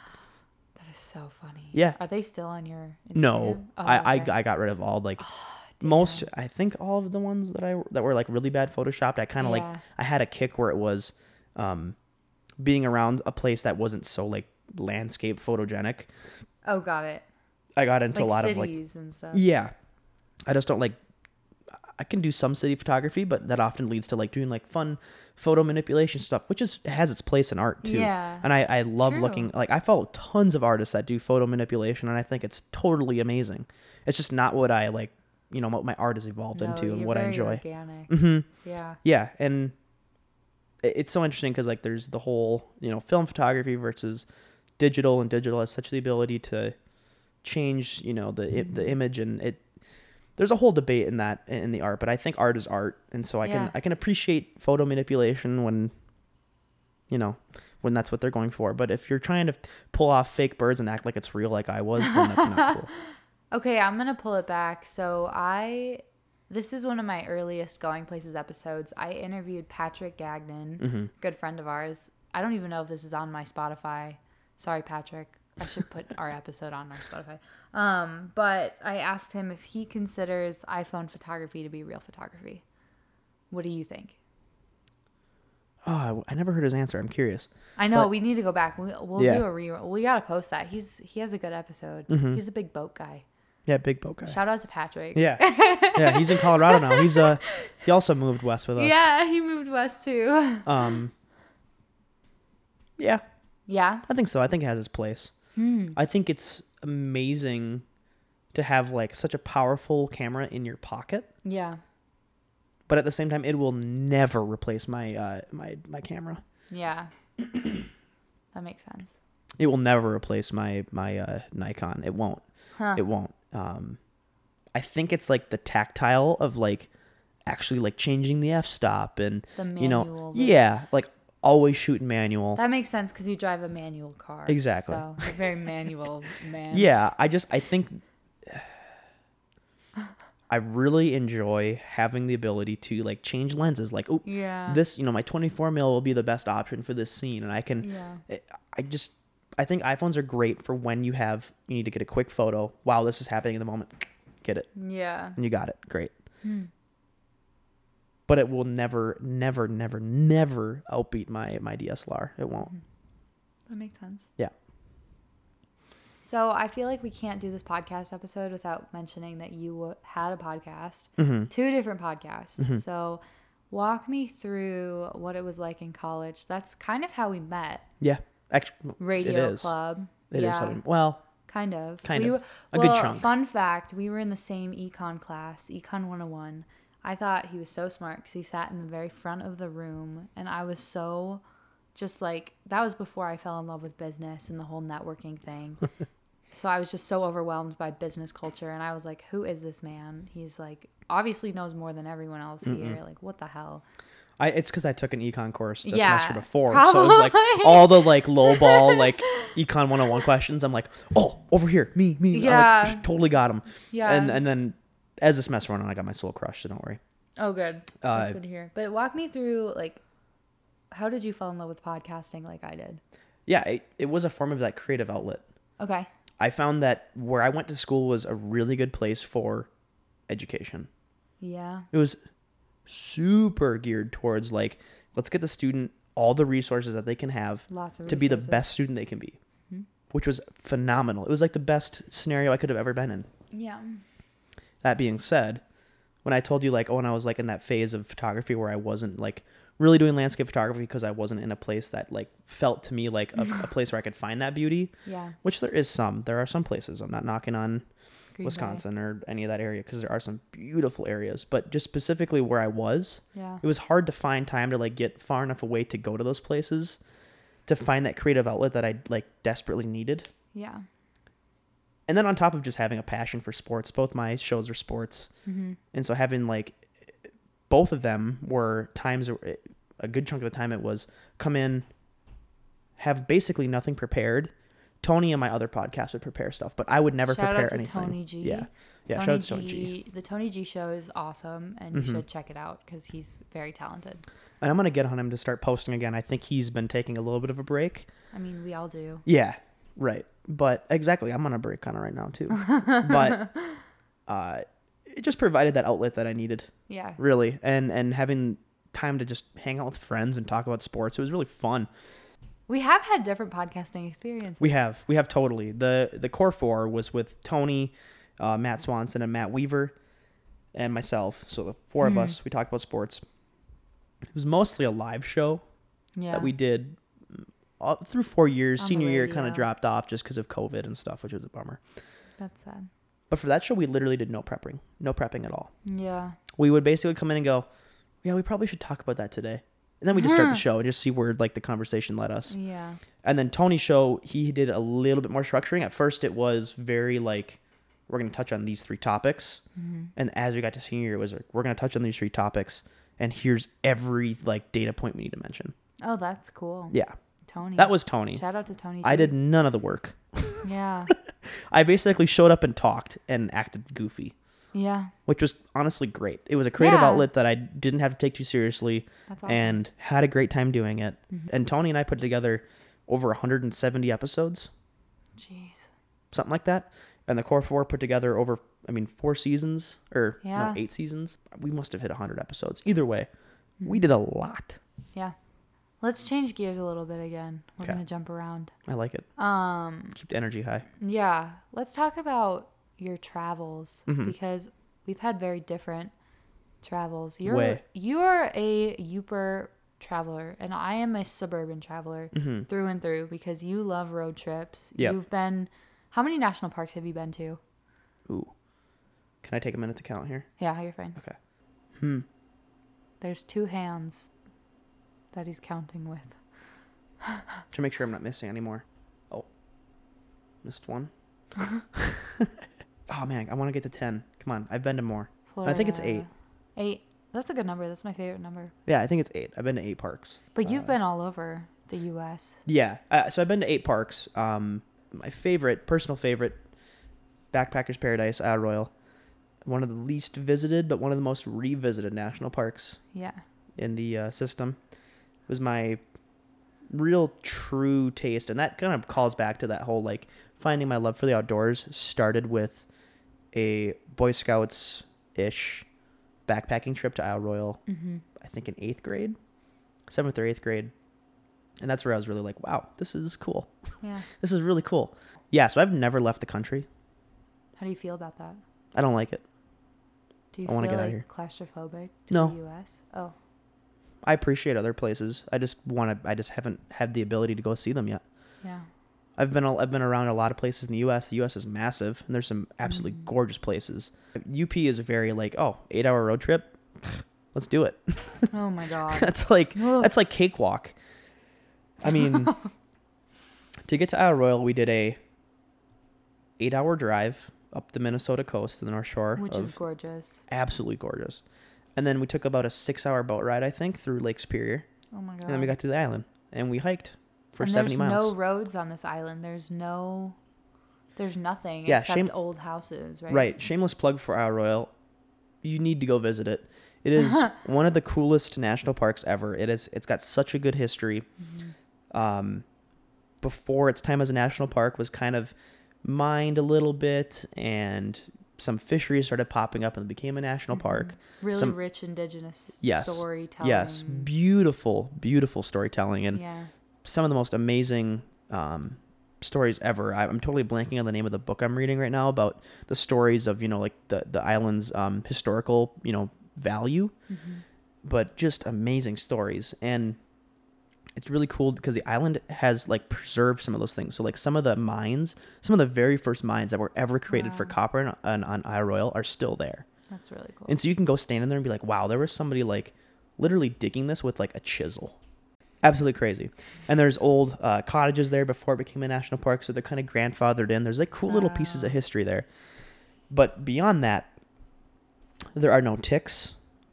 A: That is so funny.
B: Yeah.
A: Are they still on your? Instagram?
B: No,
A: Oh,
B: I,
A: okay.
B: I I got rid of all like most. I think all of the ones that I that were like really bad photoshopped. I kind of like I had a kick where it was, um, being around a place that wasn't so like landscape photogenic.
A: Oh, got it.
B: I got into
A: Like
B: a lot of like
A: cities and stuff.
B: yeah, I just don't like. I can do some city photography, but that often leads to like doing like fun photo manipulation stuff, which is has its place in art too.
A: Yeah.
B: And I, I love
A: True.
B: looking like I follow tons of artists that do photo manipulation, and I think it's totally amazing. It's just not what I like, you know, what my art has evolved
A: No,
B: into and what I enjoy.
A: Organic.
B: hmm
A: Yeah.
B: Yeah, and it's so interesting because like there's the whole you know film photography versus digital, and digital has such the ability to change you know the
A: Mm-hmm.
B: the image and it. There's a whole debate in that in the art, but I think art is art, and so I
A: Yeah.
B: can I can appreciate photo manipulation when, you know, when that's what they're going for. But if you're trying to pull off fake birds and act like it's real, like I was, then that's not cool.
A: Okay, I'm gonna pull it back. So I, this is one of my earliest Going Places episodes. I interviewed Patrick Gagnon,
B: hmm
A: good friend of ours. I don't even know if this is on my Spotify. Sorry, Patrick. I should put our episode on my Spotify. Um, but I asked him if he considers iPhone photography to be real photography. What do you think?
B: Oh, I, I never heard his answer. I'm curious.
A: I know
B: But-
A: we need to go back. We, we'll
B: Yeah.
A: do a re. We gotta post that. He's he has a good episode.
B: Mhm.
A: He's a big boat guy.
B: Yeah, big boat guy.
A: Shout out to Patrick.
B: Yeah, yeah. He's in Colorado now. He's uh, he also moved west with us.
A: Yeah, he moved west too.
B: Um. Yeah,
A: Yeah.
B: I think so. I think it has its place.
A: Hmm.
B: I think it's amazing to have like such a powerful camera in your pocket,
A: Yeah.
B: but at the same time, it will never replace my uh my my camera.
A: Yeah. that makes sense.
B: It will never replace my my uh, Nikon. It won't.
A: Huh.
B: It won't. Um, I think it's like the tactile of like actually like changing the f stop and
A: The
B: you know yeah like always shooting manual.
A: That makes sense because you drive a manual car.
B: Exactly.
A: So you're very manual man.
B: Yeah, I just I think I really enjoy having the ability to like change lenses. Like, oh,
A: Yeah.
B: this you know my 24 mil will be the best option for this scene, and I can.
A: Yeah.
B: I just I think iPhones are great for when you have you need to get a quick photo while this is happening in the moment. Get it,
A: Yeah.
B: and you got it. Great.
A: Hmm.
B: But it will never, never, never, never outbeat my my DSLR. It won't.
A: That makes sense.
B: Yeah.
A: So I feel like we can't do this podcast episode without mentioning that you had a podcast,
B: Mm-hmm.
A: two different podcasts.
B: Mhm.
A: So walk me through what it was like in college. That's kind of how we met.
B: Yeah. Actually,
A: Radio club.
B: it
A: yeah,
B: is something. Well,
A: kind of.
B: Kind
A: we,
B: of. A good chunk.
A: Fun fact: we were in the same econ class, econ 101. I thought he was so smart because he sat in the very front of the room, and I was so just like that was before I fell in love with business and the whole networking thing. so I was just so overwhelmed by business culture, and I was like, "Who is this man? He's like obviously knows more than everyone else here. Like, what the hell?"
B: I it's because I took an econ course the
A: Yeah,
B: semester before, so it was like all the like low ball like econ 101 questions. I'm like, oh, over here, me, me. I, like,
A: Yeah.
B: totally got them.
A: Yeah.
B: And and then as the semester went on, I got my soul crushed. So don't worry.
A: oh, good.
B: Uh,
A: That's good to hear. But walk me through like, how did you fall in love with podcasting like I did?
B: Yeah, it, it was a form of that creative outlet.
A: Okay.
B: I found that where I went to school was a really good place for education.
A: Yeah.
B: It was super geared towards like, let's get the student all the resources that they can have
A: Lots of
B: to be the best student they can be,
A: Mhm.
B: which was phenomenal. It was like the best scenario I could have ever been in.
A: Yeah.
B: That being said, when I told you like, oh, when I was like in that phase of photography where I wasn't like really doing landscape photography because I wasn't in a place that like felt to me like a, a place where I could find that beauty,
A: Yeah.
B: which there is some. There are some places. I'm not knocking on
A: Green Bay.
B: Wisconsin or any of that area because there are some beautiful areas, but just specifically where I was,
A: Yeah.
B: it was hard to find time to like get far enough away to go to those places to find that creative outlet that I like desperately needed.
A: Yeah.
B: And then on top of just having a passion for sports, both my shows are sports.
A: Mm-hmm.
B: And so having like both of them were times a good chunk of the time it was come in have basically nothing prepared. Tony and my other podcast would prepare stuff, but I would never
A: Shout
B: prepare anything.
A: Tony G.
B: Yeah. Yeah,
A: Tony
B: shout out
A: G,
B: to Tony G.
A: The Tony G show is awesome, and you
B: Mhm.
A: should check it out because he's very talented.
B: And I'm gonna get on him to start posting again. I think he's been taking a little bit of a break.
A: I mean, we all do.
B: Yeah, right. But exactly, I'm on a break kind of right now too. but uh, it just provided that outlet that I needed,
A: Yeah.
B: really, and and having time to just hang out with friends and talk about sports. It was really fun.
A: We have had different podcasting experiences.
B: We have we have totally the the core four was with Tony, uh, Matt Swanson, and Matt Weaver, and myself. So the four of
A: Hmm.
B: us we talked about sports. It was mostly a live show
A: yeah.
B: that we did all, through four years.
A: On
B: Senior year kind of dropped off just because of COVID and stuff, which was a bummer.
A: That's sad.
B: But for that show, we literally did no prepping, no prepping at all.
A: Yeah.
B: We would basically come in and go, "Yeah, we probably should talk about that today," and then we just start the show and just see where like the conversation led us.
A: Yeah.
B: And then Tony's show, he did a little bit more structuring. At first, it was very like, we're going to touch on these three topics.
A: Mhm.
B: And as we got to senior year, it was like, we're going to touch on these three topics. And here's every like data point we need to mention.
A: Oh, that's cool.
B: Yeah.
A: Tony.
B: That was Tony.
A: Shout out to Tony.
B: I
A: G.
B: did none of the work.
A: Yeah.
B: I basically showed up and talked and acted goofy,
A: Yeah.
B: which was honestly great. It was a creative
A: Yeah.
B: outlet that I didn't have to take too seriously
A: That's awesome.
B: and had a great time doing it.
A: Mhm.
B: And Tony and I put together over 170 episodes.
A: Jeez.
B: something like that. And the core four put together over, I mean, four seasons or
A: Yeah.
B: no, eight seasons. We must have hit 100 episodes. Either way,
A: Hmm.
B: we did a lot.
A: Yeah. Let's change gears a little bit again. We're
B: Okay.
A: gonna jump around.
B: I like it.
A: Um.
B: Keep the energy high.
A: Yeah. Let's talk about your travels
B: Mhm.
A: because we've had very different travels. You're
B: Way.
A: you're a Yooper traveler, and I am a suburban traveler
B: hmm
A: through and through because you love road trips.
B: Yep.
A: You've been. How many national parks have you been to?
B: Ooh. Can I take a minute to count here?
A: Yeah, you're fine.
B: Okay. Hmm.
A: There's two hands that he's counting with.
B: To make sure I'm not missing anymore. Oh. Missed one. oh, man. I want to get to 10. Come on. I've been to more. I think it's eight.
A: Eight. That's a good number. That's my favorite number.
B: Yeah, I think it's eight. I've been to eight parks.
A: But you've
B: Uh,
A: been all over the U.S.
B: Yeah. Uh, so I've been to eight parks. Um, my favorite, personal favorite, Backpackers Paradise, Isle Royale. one of the least visited, but one of the most revisited national parks
A: Yeah.
B: in the uh, system. Was my real true taste, and that kind of calls back to that whole like finding my love for the outdoors. Started with a Boy Scouts ish backpacking trip to Isle Royale.
A: Mm-hmm.
B: I think in eighth grade, seventh or eighth grade, and that's where I was really like, wow, this is cool.
A: Yeah.
B: This is really cool. Yeah, so I've never left the country.
A: How do you feel about that?
B: I don't like it.
A: Do you
B: I
A: feel like
B: here.
A: claustrophobic to
B: No.
A: the U.S.? Oh,
B: I appreciate other places. I just want to. I just haven't had the ability to go see them yet.
A: yeah.
B: I've been I've been around a lot of places in the U.S. The U.S. is massive, and there's some absolutely
A: Mm.
B: gorgeous places. UP is a very like oh eight hour road trip. Let's do it.
A: Oh my God.
B: that's like
A: Ugh.
B: that's like cakewalk. I mean, to get to Isle Royale, we did a eight hour drive up the Minnesota coast to the North Shore.
A: Which is gorgeous.
B: absolutely gorgeous. And then we took about a six hour boat ride, I think, through Lake Superior.
A: Oh my God.
B: And then we got to the island and we hiked for
A: and
B: 70
A: there's
B: miles.
A: no roads on this island. There's no, there's nothing
B: Yeah,
A: except
B: shame-
A: old houses, right?
B: Right. Shameless plug for Isle Royale. You need to go visit it. It is one of the coolest national parks ever. It is. It's got such a good history.
A: Mm-hmm.
B: Um, before its time as a national park was kind of mined a little bit, and some fisheries started popping up and it became a national park.
A: Really
B: Some-
A: rich indigenous
B: Yes.
A: storytelling.
B: Yes, beautiful, beautiful storytelling, and
A: Yeah.
B: some of the most amazing um, stories ever. I- I'm totally blanking on the name of the book I'm reading right now about the stories of you know like the the island's um, historical you know value, but just amazing stories and. It's really cool because the island has like preserved some of those things. So like some of the mines, some of the very first mines that were ever created for
A: Wow.
B: copper on, on, on Isle Royale are still there.
A: That's really cool.
B: And so you can go stand in there and be like, wow, there was somebody like literally digging this with like a chisel. Absolutely crazy. And there's old uh, cottages there before it became a national park, so they're kind of grandfathered in. There's like cool little pieces of history there. But beyond that, there are no ticks,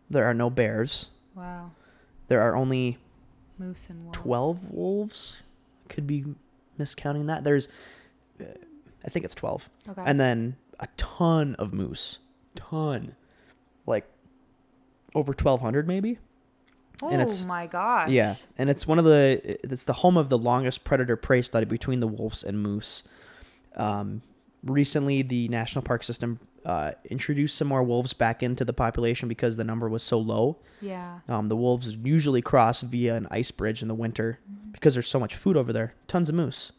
B: there are no bears,
A: wow.
B: there are only
A: Moose and wolf.
B: 12 wolves. Could be miscounting that. There's, uh, I think it's 12.
A: Okay.
B: and then a ton of moose ton like over 1200 maybe
A: oh my gosh.
B: yeah and it's one of the it's the home of the longest predator prey study between the wolves and moose um, recently the national park system uh, introduced some more wolves back into the population because the number was so low
A: Yeah.
B: um, the wolves usually cross via an ice bridge in the winter because there's so much food over there tons of moose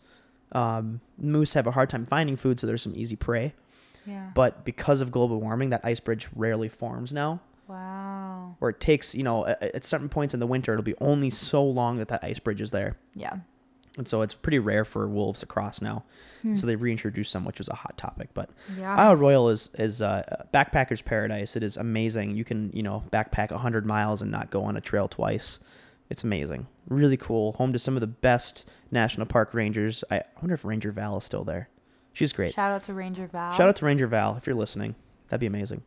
B: um, moose have a hard time finding food so there's some easy prey
A: Yeah.
B: but because of global warming that ice bridge rarely forms now
A: wow.
B: or it takes you know at, at certain points in the winter it'll be only so long that that ice bridge is there
A: Yeah.
B: And so it's pretty rare for wolves to cross now.
A: Hmm.
B: so they reintroduced some which was a hot topic but
A: Yeah.
B: isle royale is is uh, backpacker's paradise. It is amazing. You can you know backpack 100 miles and not go on a trail twice. It's amazing. Really cool. Home to some of the best national park rangers. I, wonder if ranger val is still there. She's great.
A: Shout out to Ranger Val.
B: shout out to ranger val if you're listening. That'd be amazing.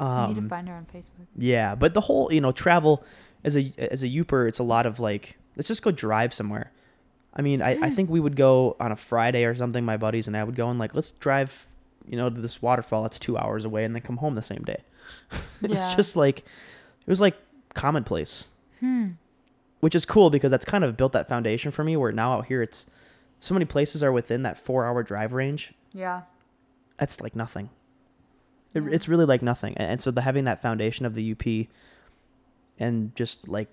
A: We need to
B: um,
A: find her on Facebook.
B: yeah, but the whole you know travel as a as a Yooper, it's a lot of like let's just go drive somewhere. I mean, I, I think we would go on a Friday or something. My buddies and I would go and like let's drive, you know, to this waterfall that's two hours away, and then come home the same day. it's
A: Yeah.
B: just like it was like commonplace,
A: Hmm.
B: which is cool because that's kind of built that foundation for me. Where now out here, it's so many places are within that four hour drive range.
A: Yeah.
B: That's like nothing. It,
A: Yeah.
B: It's really like nothing. And, and so the having that foundation of the UP and just like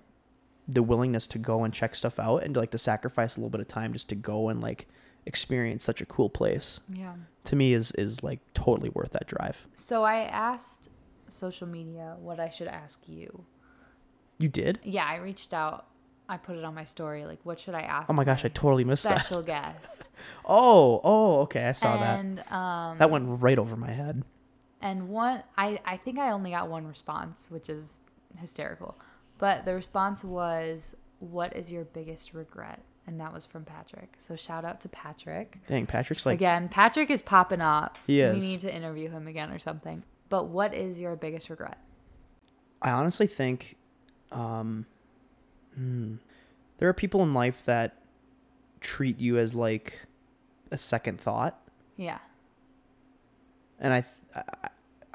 B: the willingness to go and check stuff out and to like to sacrifice a little bit of time just to go and like experience such a cool place
A: Yeah.
B: to me is is like totally worth that drive.
A: So I asked social media what I should ask you.
B: You did?
A: Yeah, I reached out. I put it on my story. Like, what should I ask?
B: Oh my gosh, I totally missed that.
A: Special guest.
B: Oh, oh, okay, I saw that.
A: and um,
B: That went right over my head.
A: and one, I I think I only got one response, which is hysterical. But the response was, "What is your biggest regret?" And that was from Patrick. So shout out to Patrick.
B: Dang, Patrick's like
A: again, Patrick is popping up.
B: He is.
A: We need to interview him again or something. But what is your biggest regret?
B: I honestly think um, hmm, there are people in life that treat you as like a second thought,
A: Yeah.
B: and I, I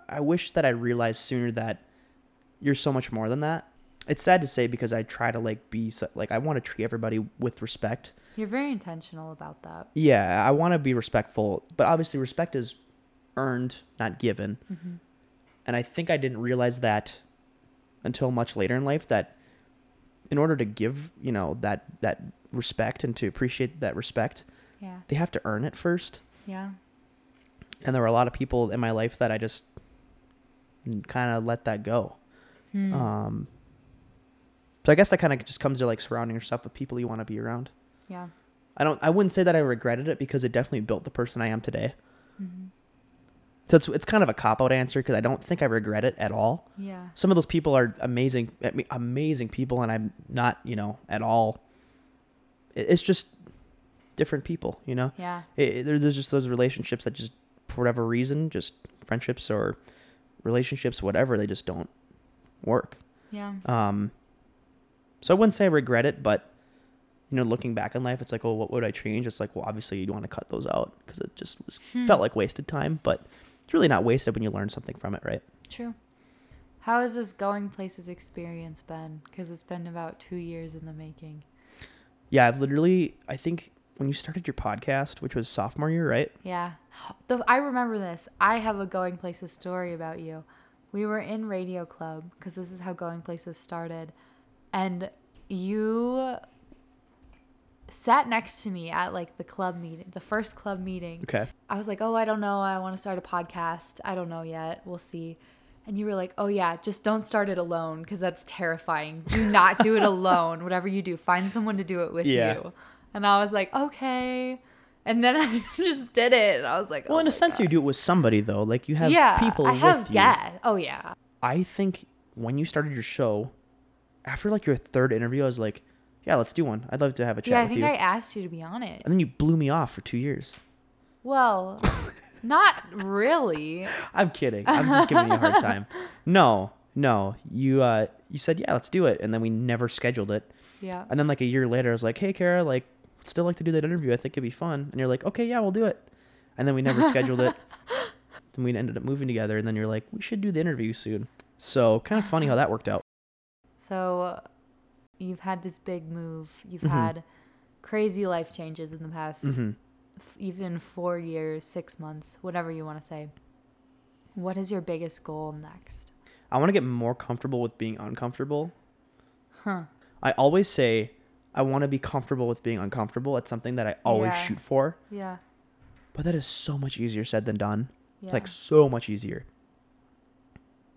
B: I wish that I realized sooner that you're so much more than that. It's sad to say because I try to like be like I want to treat everybody with respect.
A: You're very intentional about that.
B: Yeah, I want to be respectful, but obviously respect is earned, not given.
A: Mm-hmm.
B: And I think I didn't realize that until much later in life that in order to give, you know, that that respect and to appreciate that respect,
A: Yeah.
B: they have to earn it first.
A: Yeah.
B: And there were a lot of people in my life that I just kind of let that go.
A: Hmm.
B: Um, so I guess that kind of just comes to like surrounding yourself with people you want to be around.
A: yeah.
B: I don't. I wouldn't say that I regretted it because it definitely built the person I am today.
A: Mm-hmm.
B: So it's it's kind of a cop out answer because I don't think I regret it at all.
A: Yeah.
B: Some of those people are amazing, amazing people, and I'm not, you know, at all. It's just different people, you know.
A: Yeah.
B: It, it- there's just those relationships that just, for whatever reason, just friendships or relationships, whatever, they just don't work.
A: Yeah.
B: Um, so I wouldn't say I regret it, but you know, looking back in life, it's like, oh, what would I change? It's like, well, obviously you'd want to cut those out because it just was
A: Hmm.
B: felt like wasted time, but it's really not wasted when you learn something from it, right?
A: True. How has this going places experience been? Because it's been about two years in the making.
B: Yeah, I've literally, I think when you started your podcast, which was sophomore year, right?
A: Yeah. The, I remember this. I have a Going Places story about you. We were in Radio Club because this is how Going Places started. And you sat next to me at like the club meeting, the first club meeting.
B: Okay.
A: I was like, oh, I don't know. I want to start a podcast. I don't know yet. We'll see. And you were like, oh, yeah, just don't start it alone because that's terrifying. Do not do it alone. Whatever you do, find someone to do it with
B: Yeah.
A: you. And I was like, okay. And then I just did it. And I was like,
B: Well,
A: oh
B: in a sense, you do it with somebody though. Like you have
A: yeah,
B: people
A: I
B: with
A: have
B: you.
A: guests. Oh, yeah.
B: I think when you started your show, after like your third interview, I was like, yeah, let's do one. I'd love to have a chat
A: Yeah, I
B: with
A: think
B: you.
A: I asked you to be on it.
B: And then you blew me off for two years.
A: Well, not really.
B: I'm kidding. I'm just giving you a hard time. No, no. You uh you said yeah, let's do it, and then we never scheduled it.
A: Yeah.
B: And then like a year later, I was like, hey, Kara, like still like to do that interview. I think it'd be fun. And you're like, okay, yeah, we'll do it. And then we never scheduled it. Then we ended up moving together, and then you're like, we should do the interview soon. So kind of funny how that worked out.
A: So you've had this big move. You've
B: Mhm.
A: had crazy life changes in the past
B: hmm
A: f- even 4 years, 6 months, whatever you want to say. What is your biggest goal next?
B: I want to get more comfortable with being uncomfortable.
A: Huh.
B: I always say I want to be comfortable with being uncomfortable. It's something that I always
A: Yeah.
B: shoot for,
A: Yeah.
B: but that is so much easier said than done.
A: Yeah.
B: Like so much easier.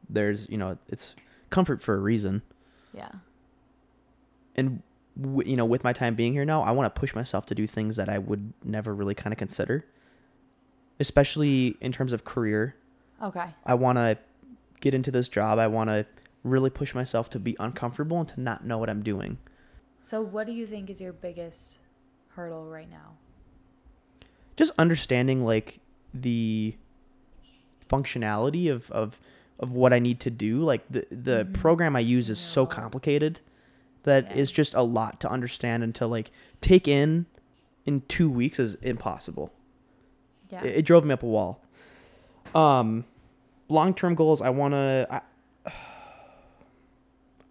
B: There's, you know, it's comfort for a reason.
A: Yeah.
B: And w- you know, with my time being here now, I want to push myself to do things that I would never really kind of consider. Especially in terms of career.
A: Okay.
B: I want to get into this job. I want to really push myself to be uncomfortable and to not know what I'm doing.
A: So what do you think is your biggest hurdle right now?
B: just understanding like the functionality of of of what I need to do. Like the the
A: Mhm.
B: program I use is so complicated that
A: Yeah.
B: it's just a lot to understand and to like take in in two weeks is impossible.
A: Yeah.
B: It, it drove me up a wall. Um, long term goals. I want to. I,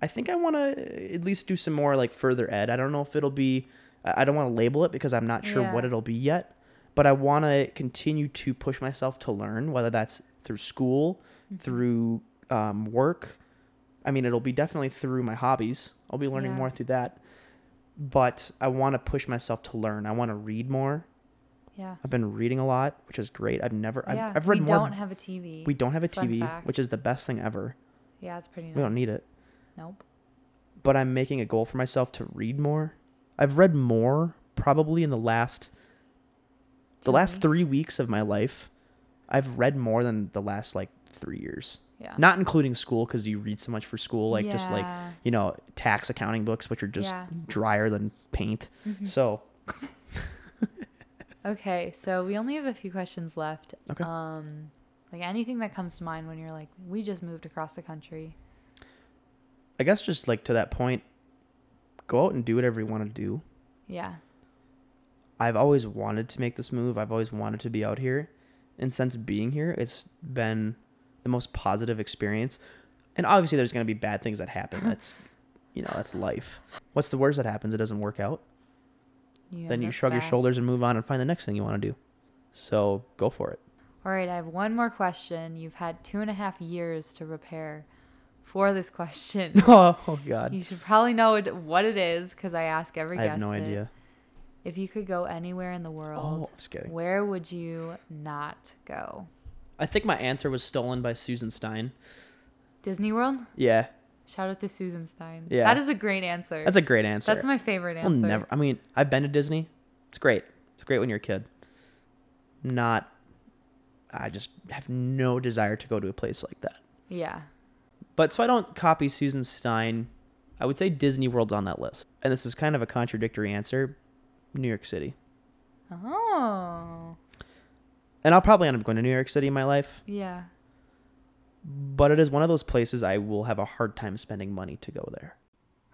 B: I think I want to at least do some more like further ed. I don't know if it'll be. I I don't want to label it because I'm not sure what it'll be yet. But I want to continue to push myself to learn, whether that's through school,
A: Mhm.
B: through um, work. I mean, it'll be definitely through my hobbies. I'll be learning
A: Yeah.
B: more through that. But I want to push myself to learn. I want to read more.
A: yeah.
B: I've been reading a lot, which is great. I've never,
A: yeah.
B: I've, I've read
A: we
B: more.
A: We don't have a TV.
B: we don't have a
A: Fun
B: TV,
A: fact.
B: which is the best thing ever.
A: yeah, it's pretty nice.
B: We don't need it.
A: Nope.
B: But I'm making a goal for myself to read more. I've read more probably in the last, the
A: Two
B: last three
A: weeks?
B: weeks of my life. I've read more than the last like three years,
A: Yeah.
B: not including school because you read so much for school, like just like you know tax accounting books, which are just
A: Yeah.
B: drier than paint.
A: Mhm.
B: So
A: Okay, so we only have a few questions left.
B: Okay.
A: Um, like anything that comes to mind when you're like, we just moved across the country.
B: I guess just like to that point, go out and do whatever you want to do.
A: Yeah.
B: I've always wanted to make this move. I've always wanted to be out here. And since being here, it's been the most positive experience. And obviously, there's going to be bad things that happen. That's, you know, that's life. What's the worst that happens? It doesn't work out.
A: You
B: then you shrug your shoulders and move on and find the next thing you want to do. So go for it.
A: All right, I have one more question. You've had two and a half years to prepare for this question.
B: oh God,
A: you should probably know what it is because I ask every
B: I
A: guest.
B: have no
A: it.
B: idea.
A: If you could go anywhere in the
B: Oh,
A: world,
B: just
A: where would you not go?
B: I think my answer was stolen by Susan Stein.
A: Disney World?
B: Yeah,
A: Shout out to Susan Stein.
B: Yeah.
A: That is a great answer.
B: that's a great answer.
A: That's my favorite
B: I'll
A: answer.
B: never. I mean, I've been to Disney. It's great. It's great when you're a kid. Not. I just have no desire to go to a place like that.
A: Yeah.
B: But so I don't copy Susan Stein. I would say Disney World's on that list. And this is kind of a contradictory answer. New York City.
A: Oh.
B: And I'll probably end up going to New York City in my life.
A: Yeah.
B: But it is one of those places I will have a hard time spending money to go there.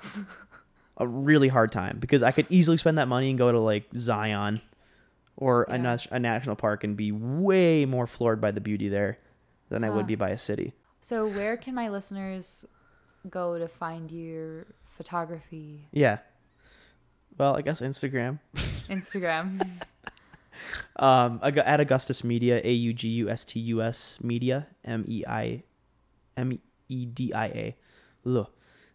B: a really hard time because I could easily spend that money and go to like Zion or a, nas- a national park and be way more floored by the beauty there than I would be by a city.
A: So where can my listeners go to find your photography
B: Yeah. Well, I guess Instagram.
A: Instagram?
B: Um, at Augustus Media, A U G U S T U S Media, M E I, M E D I A. Ugh,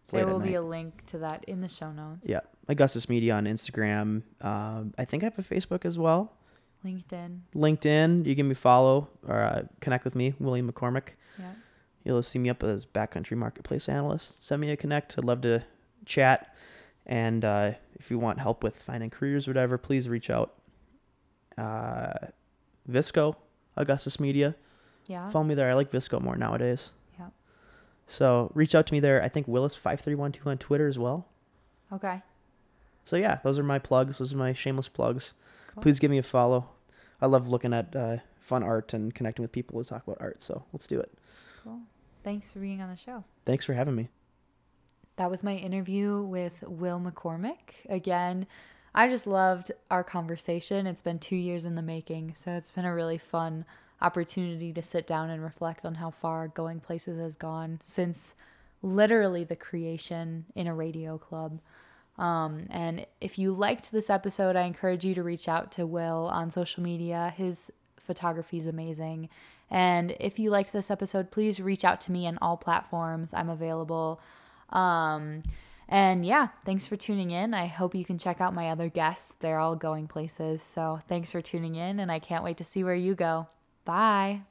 B: it's late
A: there will be a link to that in the show notes.
B: Yeah, Augustus Media on Instagram. Um, I think I have a Facebook as well.
A: LinkedIn.
B: LinkedIn, you give me follow or uh, connect with me, William McCormick.
A: Yeah.
B: You'll see me up as backcountry marketplace analyst. Send me a connect. I'd love to chat. And uh, if you want help with finding careers or whatever, please reach out. Uh, VSCO, Augustus Media.
A: Yeah.
B: Follow me there. I like VSCO more nowadays.
A: Yeah.
B: So reach out to me there. I think Willis5312 on Twitter as well.
A: Okay.
B: So yeah, those are my plugs. Those are my shameless plugs.
A: Cool.
B: Please give me a follow. I love looking at uh, fun art and connecting with people to talk about art. So let's do it.
A: Cool. Thanks for being on the show.
B: Thanks for having me.
A: That was my interview with Will McCormick. Again, I just loved our conversation. It's been two years in the making, so it's been a really fun opportunity to sit down and reflect on how far Going Places has gone since literally the creation in a radio club. Um, and if you liked this episode, I encourage you to reach out to Will on social media. His photography is amazing. And if you liked this episode, please reach out to me on all platforms. I'm available. Um, and yeah, thanks for tuning in. I hope you can check out my other guests. They're all going places. So thanks for tuning in, and I can't wait to see where you go. Bye.